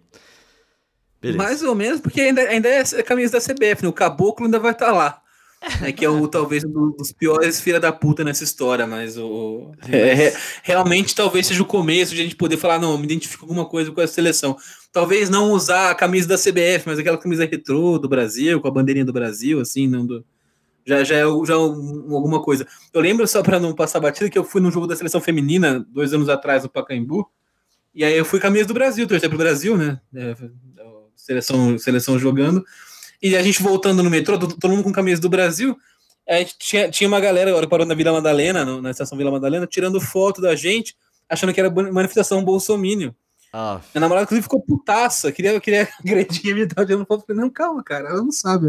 Beleza. Mais ou menos, porque ainda, ainda é a camisa da CBF, né? O caboclo ainda vai estar tá lá. É que é o talvez um dos piores filha da puta nessa história, mas o é, realmente talvez seja o começo de a gente poder falar, não, me identifico alguma coisa com essa seleção. Talvez não usar a camisa da CBF, mas aquela camisa retrô do Brasil, com a bandeirinha do Brasil, assim, não do, já, já é já é alguma coisa. Eu lembro, só para não passar batida, que eu fui no jogo da seleção feminina dois anos atrás no Pacaembu, e aí eu fui com camisa do Brasil, torcer pro Brasil, né? É, seleção, seleção jogando. E a gente voltando no metrô, todo mundo com camisa do Brasil. A gente tinha, tinha uma galera agora parou na Vila Madalena, no, na estação Vila Madalena, tirando foto da gente, achando que era manifestação bolsomínio. Ah. Minha namorada, inclusive, ficou putaça. Queria, queria agredir a minha idade. Eu falei, não, calma, cara. Ela não sabe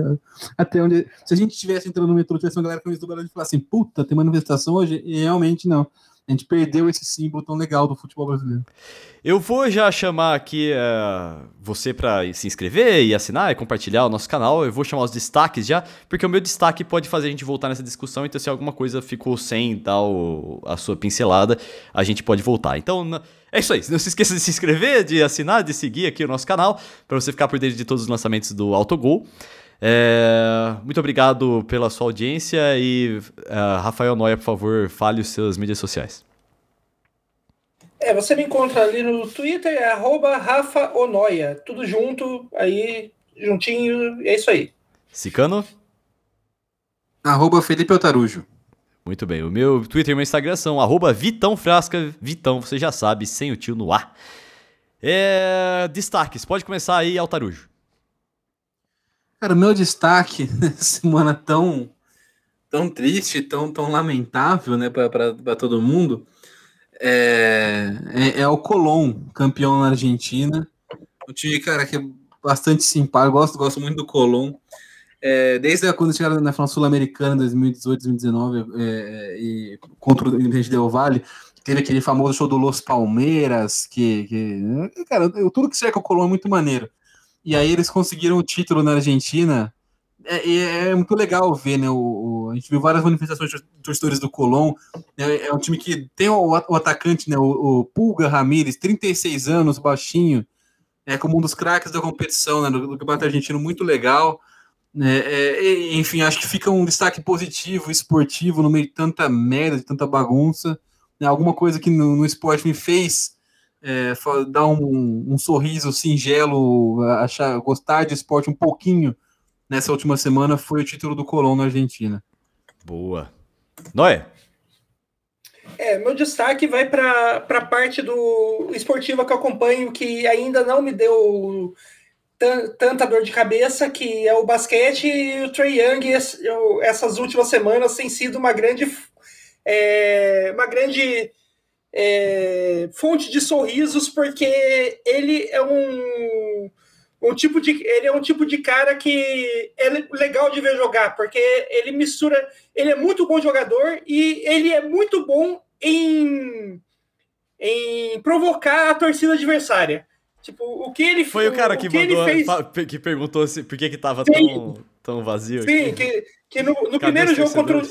até onde. Se a gente tivesse entrando no metrô, tivesse uma galera com camisa do Brasil e falasse assim, puta, tem manifestação hoje? E realmente não. A gente perdeu esse símbolo tão legal do futebol brasileiro. Eu vou já chamar aqui uh, você para se inscrever e assinar e compartilhar o nosso canal. Eu vou chamar os destaques já, porque o meu destaque pode fazer a gente voltar nessa discussão. Então, se alguma coisa ficou sem tal a sua pincelada, a gente pode voltar. Então, é isso aí. Não se esqueça de se inscrever, de assinar, de seguir aqui o nosso canal, para você ficar por dentro de todos os lançamentos do Autogol. É, muito obrigado pela sua audiência e uh, Rafael Noia, por favor, fale os seus mídias sociais. É, você me encontra ali no Twitter, é arroba Rafa Onoia, tudo junto, aí, juntinho, é isso aí. Cicano? Arroba Felipe Otarujo. Muito bem, o meu Twitter e meu Instagram são arroba Vitão Frasca, Vitão, você já sabe, sem o tio no ar. É, destaques, pode começar aí, Altarujo. Cara, o meu destaque nessa semana tão, tão triste, tão, tão lamentável, né, para todo mundo, é, é, é, o Colón, campeão na Argentina. O time, cara, que é bastante simpático, gosto, gosto muito do Colón. É, desde quando chegaram na final sul-americana, 2018, 2019, é, e contra o Independente Del Valle, teve aquele famoso show do Los Palmeiras, que, que cara, tudo que cerca o Colón é muito maneiro. E aí eles conseguiram o título na Argentina. É, é muito legal ver, né? O, o, a gente viu várias manifestações de torcedores do Colón. É, é um time que tem o, o atacante, né? O, o, Pulga Ramírez, 36 anos, baixinho, é como um dos craques da competição, né? Do, do campeonato argentino, muito legal. É, é, enfim, acho que fica um destaque positivo, esportivo, no meio de tanta merda, de tanta bagunça. Né? Alguma coisa que no, no esporte me fez é, dar um, um, sorriso singelo, achar, gostar de esporte um pouquinho nessa última semana foi o título do Colón na Argentina. Boa. Noé? É, meu destaque vai para a parte do esportiva que eu acompanho, que ainda não me deu tanta dor de cabeça, que é o basquete e o Trey Young, essas últimas semanas tem sido uma grande, é, uma grande é, fonte de sorrisos, porque ele é um, um tipo de ele é um tipo de cara que é legal de ver jogar, porque ele mistura, ele é muito bom jogador e ele é muito bom em em provocar a torcida adversária. Tipo, o que ele Foi o cara que, que mandou, fez... que perguntou se, por que que tava tão, tão vazio Sim, aqui. que, que no, no primeiro jogo contra o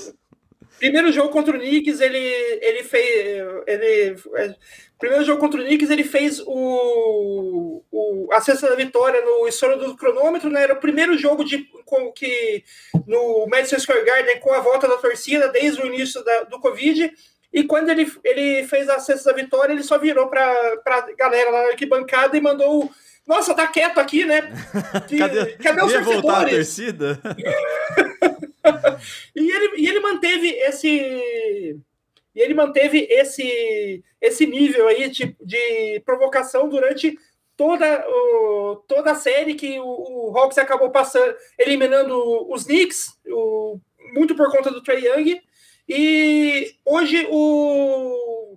primeiro jogo contra o Knicks, ele, ele fez. Ele, é, primeiro jogo contra o Knicks, ele fez o, o, a cesta da vitória no estouro do cronômetro, né? Era o primeiro jogo de, com, que no Madison Square Garden com a volta da torcida desde o início da, do Covid. E quando ele, ele fez a cesta da vitória, ele só virou para a galera lá na arquibancada e mandou. Nossa, tá quieto aqui, né? Que, cadê, cadê os voltar a torcida? e, ele, e ele manteve esse. E ele manteve esse, esse nível aí de, de provocação durante toda, o, toda a série que o, o Hawks acabou passando, eliminando os Knicks, o, muito por conta do Trey Young. E hoje o,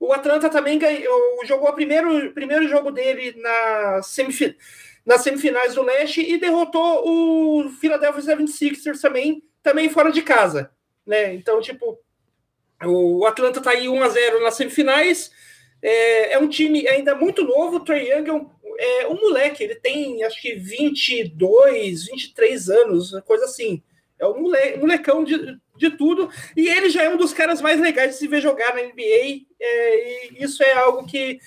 o Atlanta também ganhou, jogou o primeiro, primeiro jogo dele na semif, nas semifinais do Leste e derrotou o Philadelphia 76ers também, também fora de casa. Né? Então, tipo, o Atlanta tá aí 1 a 0 nas semifinais. É, é um time ainda muito novo. O Trey Young é um, é um moleque, ele tem acho que 22, 23 anos, coisa assim. É um mole, molecão de, de tudo. E ele já é um dos caras mais legais de se ver jogar na NBA. É, e isso é algo que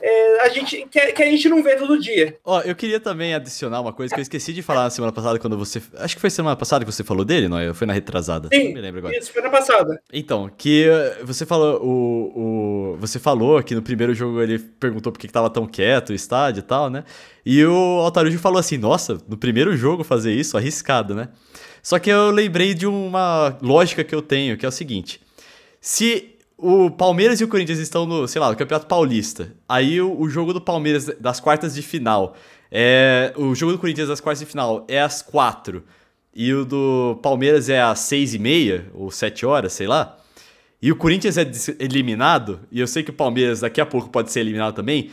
é, a gente que, que, a gente não vê todo dia. Ó, eu queria também adicionar uma coisa que eu esqueci de falar na semana passada quando você. Acho que foi semana passada que você falou dele, não? É? Foi na retrasada. Sim, não me lembro agora. Isso, foi na passada. Então, que você falou. O, o, você falou que no primeiro jogo ele perguntou por que tava tão quieto o estádio e tal, né? E o Altarujo falou assim: nossa, no primeiro jogo fazer isso, arriscado, né? Só que eu lembrei de uma lógica que eu tenho, que é o seguinte: se o Palmeiras e o Corinthians estão no, sei lá, no Campeonato Paulista, aí o, o jogo do Palmeiras das quartas de final, é, o jogo do Corinthians das quartas de final é às quatro e o do Palmeiras é às seis e meia ou sete horas, sei lá. E o Corinthians é eliminado, e eu sei que o Palmeiras daqui a pouco pode ser eliminado também.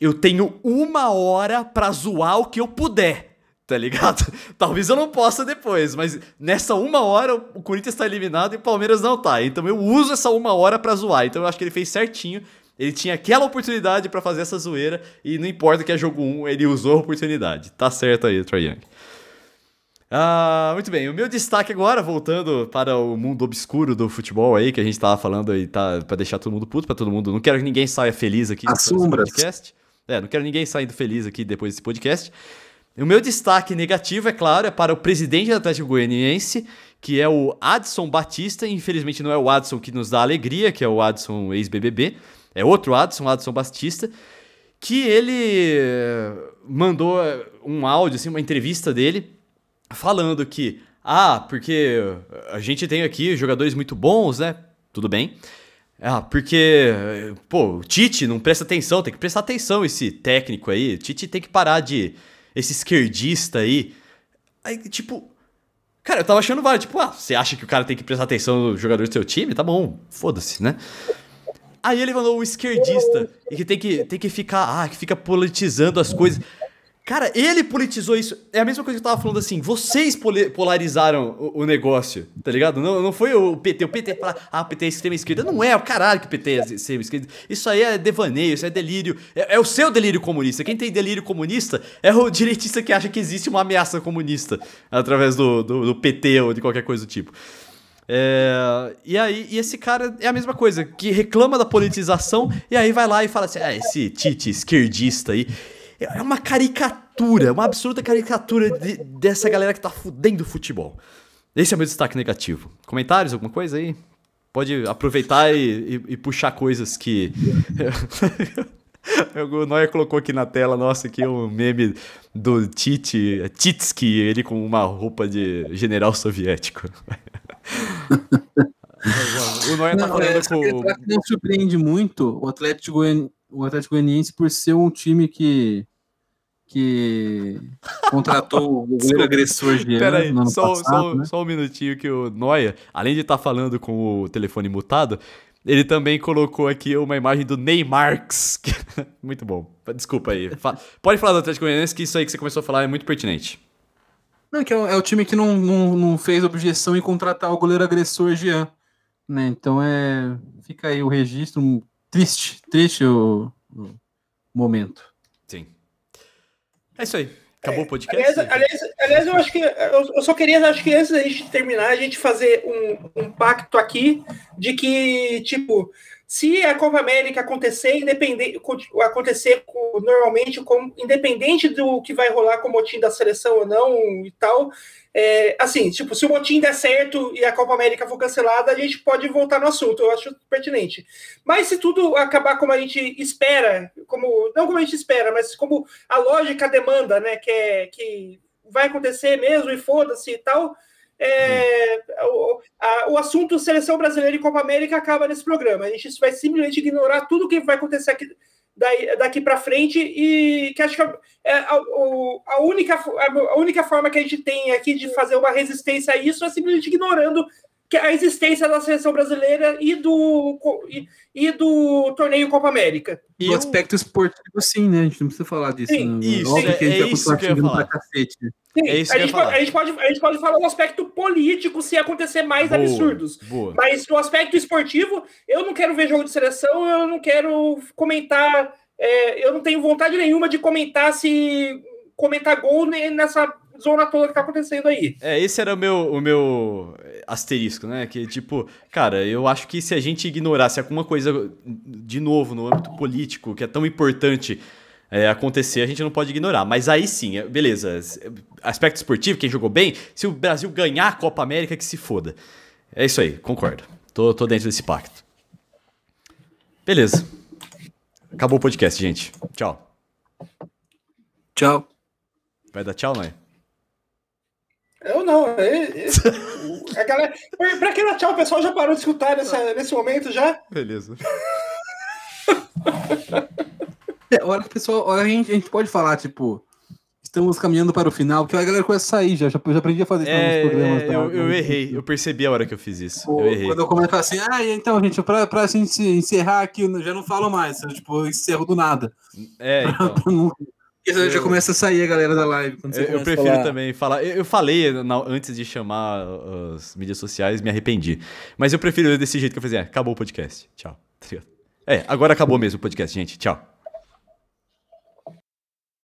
Eu tenho uma hora pra zoar o que eu puder tá ligado? Talvez eu não possa depois, mas nessa uma hora o Corinthians tá eliminado e o Palmeiras não tá. Então eu uso essa uma hora pra zoar. Então eu acho que ele fez certinho. Ele tinha aquela oportunidade para fazer essa zoeira e não importa que é jogo 1, ele usou a oportunidade. Tá certo aí, Trae Young. Ah, muito bem. O meu destaque agora, voltando para o mundo obscuro do futebol aí, que a gente tava falando aí, tá, para deixar todo mundo puto, para todo mundo. Não quero que ninguém saia feliz aqui nesse podcast. É, não quero ninguém saindo feliz aqui depois desse podcast. O meu destaque negativo, é claro, é para o presidente do Atlético Goianiense, que é o Adson Batista. Infelizmente não é o Adson que nos dá alegria, que é o Adson ex-BBB. É outro Adson, Adson Batista, que ele mandou um áudio, assim, uma entrevista dele, falando que, ah, porque a gente tem aqui jogadores muito bons, né? Tudo bem. Ah, porque, pô, o Tite não presta atenção, tem que prestar atenção esse técnico aí. O Tite tem que parar de esse esquerdista aí. Aí, tipo. Cara, eu tava achando válido. Tipo, ah, você acha que o cara tem que prestar atenção no jogador do seu time? Tá bom, foda-se, né? Aí ele mandou o esquerdista e que tem que, tem que ficar, ah, que fica politizando as coisas. Cara, ele politizou isso. É a mesma coisa que eu tava falando assim. Vocês polarizaram o, o negócio, tá ligado? Não, não foi o PT. O PT fala, ah, o PT é extrema esquerda. Não é o caralho que o PT é extrema esquerda. Isso aí é devaneio, isso é delírio. É, é, o seu delírio comunista. Quem tem delírio comunista é o direitista que acha que existe uma ameaça comunista através do, do, do PT ou de qualquer coisa do tipo. É, e aí, e esse cara é a mesma coisa, que reclama da politização e aí vai lá e fala assim: ah, esse Tite esquerdista aí. É uma caricatura, uma absurda caricatura de, dessa galera que tá fudendo o futebol. Esse é o meu destaque negativo. Comentários, alguma coisa aí? Pode aproveitar e, e, e puxar coisas que. o Noia colocou aqui na tela, nossa, aqui um meme do Tite, Titsky, ele com uma roupa de general soviético. o Noia tá falando é, com. Não surpreende muito o Atlético, o Atlético Goianiense por ser um time que que contratou o goleiro agressor Jean Pera aí, só, passado, só, né? só, um minutinho que o Noia, além de estar tá falando com o telefone mutado, Ele também colocou aqui uma imagem do Neymar. muito bom. Desculpa aí. Pode falar do Atlético Goianiense, que isso aí que você começou a falar é muito pertinente. Não, que é o, é o time que não, não, não, fez objeção em contratar o goleiro agressor Jean. Né? Então é. Fica aí o registro. Triste, triste o, o momento. É isso aí. Acabou o podcast? Aliás, aliás, aliás, eu acho que eu só queria, acho que antes da gente terminar, a gente fazer um, um pacto aqui de que, tipo, se a Copa América acontecer, independente, acontecer normalmente, com, independente do que vai rolar com o motim da seleção ou não e tal, é, assim, tipo, se o motim der certo e a Copa América for cancelada, a gente pode voltar no assunto, eu acho pertinente. Mas se tudo acabar como a gente espera, como não como a gente espera, mas como a lógica demanda, né, que é que vai acontecer mesmo e foda-se e tal, é, o, a, o assunto seleção brasileira e Copa América acaba nesse programa. A gente vai simplesmente ignorar tudo que vai acontecer aqui daí, daqui para frente e que acho que é a, a, única, a única forma que a gente tem aqui de fazer uma resistência a isso é simplesmente ignorando que a existência da seleção brasileira e do, e, e do torneio Copa América. E o aspecto esportivo, sim, né? A gente não precisa falar disso. Sim, né? isso, Óbvio é, que a gente é, isso que eu ia falar. Cacete. Sim, é isso a, gente pode, a, gente pode, a gente pode falar do aspecto político se acontecer mais boa, absurdos. Boa. Mas no aspecto esportivo, eu não quero ver jogo de seleção, eu não quero comentar é, eu não tenho vontade nenhuma de comentar se comentar gol nessa zona toda que tá acontecendo aí. É, esse era o meu, o meu asterisco, né? Que, tipo, cara, eu acho que se a gente ignorasse alguma coisa, de novo, no âmbito político, que é tão importante é, acontecer, a gente não pode ignorar. Mas aí sim, é, beleza. Aspecto esportivo, quem jogou bem, se o Brasil ganhar a Copa América, que se foda. É isso aí, concordo. Tô, tô dentro desse pacto. Beleza. Acabou o podcast, gente. Tchau. Tchau. Vai dar tchau, Noé? Eu não. É, é, a galera, pra que dar tchau, o pessoal já parou de escutar nessa, nesse momento já? Beleza. É, hora que pessoal, a gente, a gente pode falar, tipo, estamos caminhando para o final, porque a galera começa a sair já. Já, já aprendi a fazer isso é, nos programas. Tá? Eu, eu, errei, eu percebi a hora que eu fiz isso. Pô, eu errei. Quando eu começo assim, ah, então, gente, pra, pra gente encerrar aqui, eu já não falo mais. Eu, tipo, eu encerro do nada. É, então. Eu, já começa a sair a galera da live. eu, eu prefiro falar. também falar. Eu, eu falei na, antes de chamar as mídias sociais, me arrependi. Mas eu prefiro desse jeito que eu fiz. É, acabou o podcast. Tchau. Tá é, agora acabou mesmo o podcast, gente. Tchau.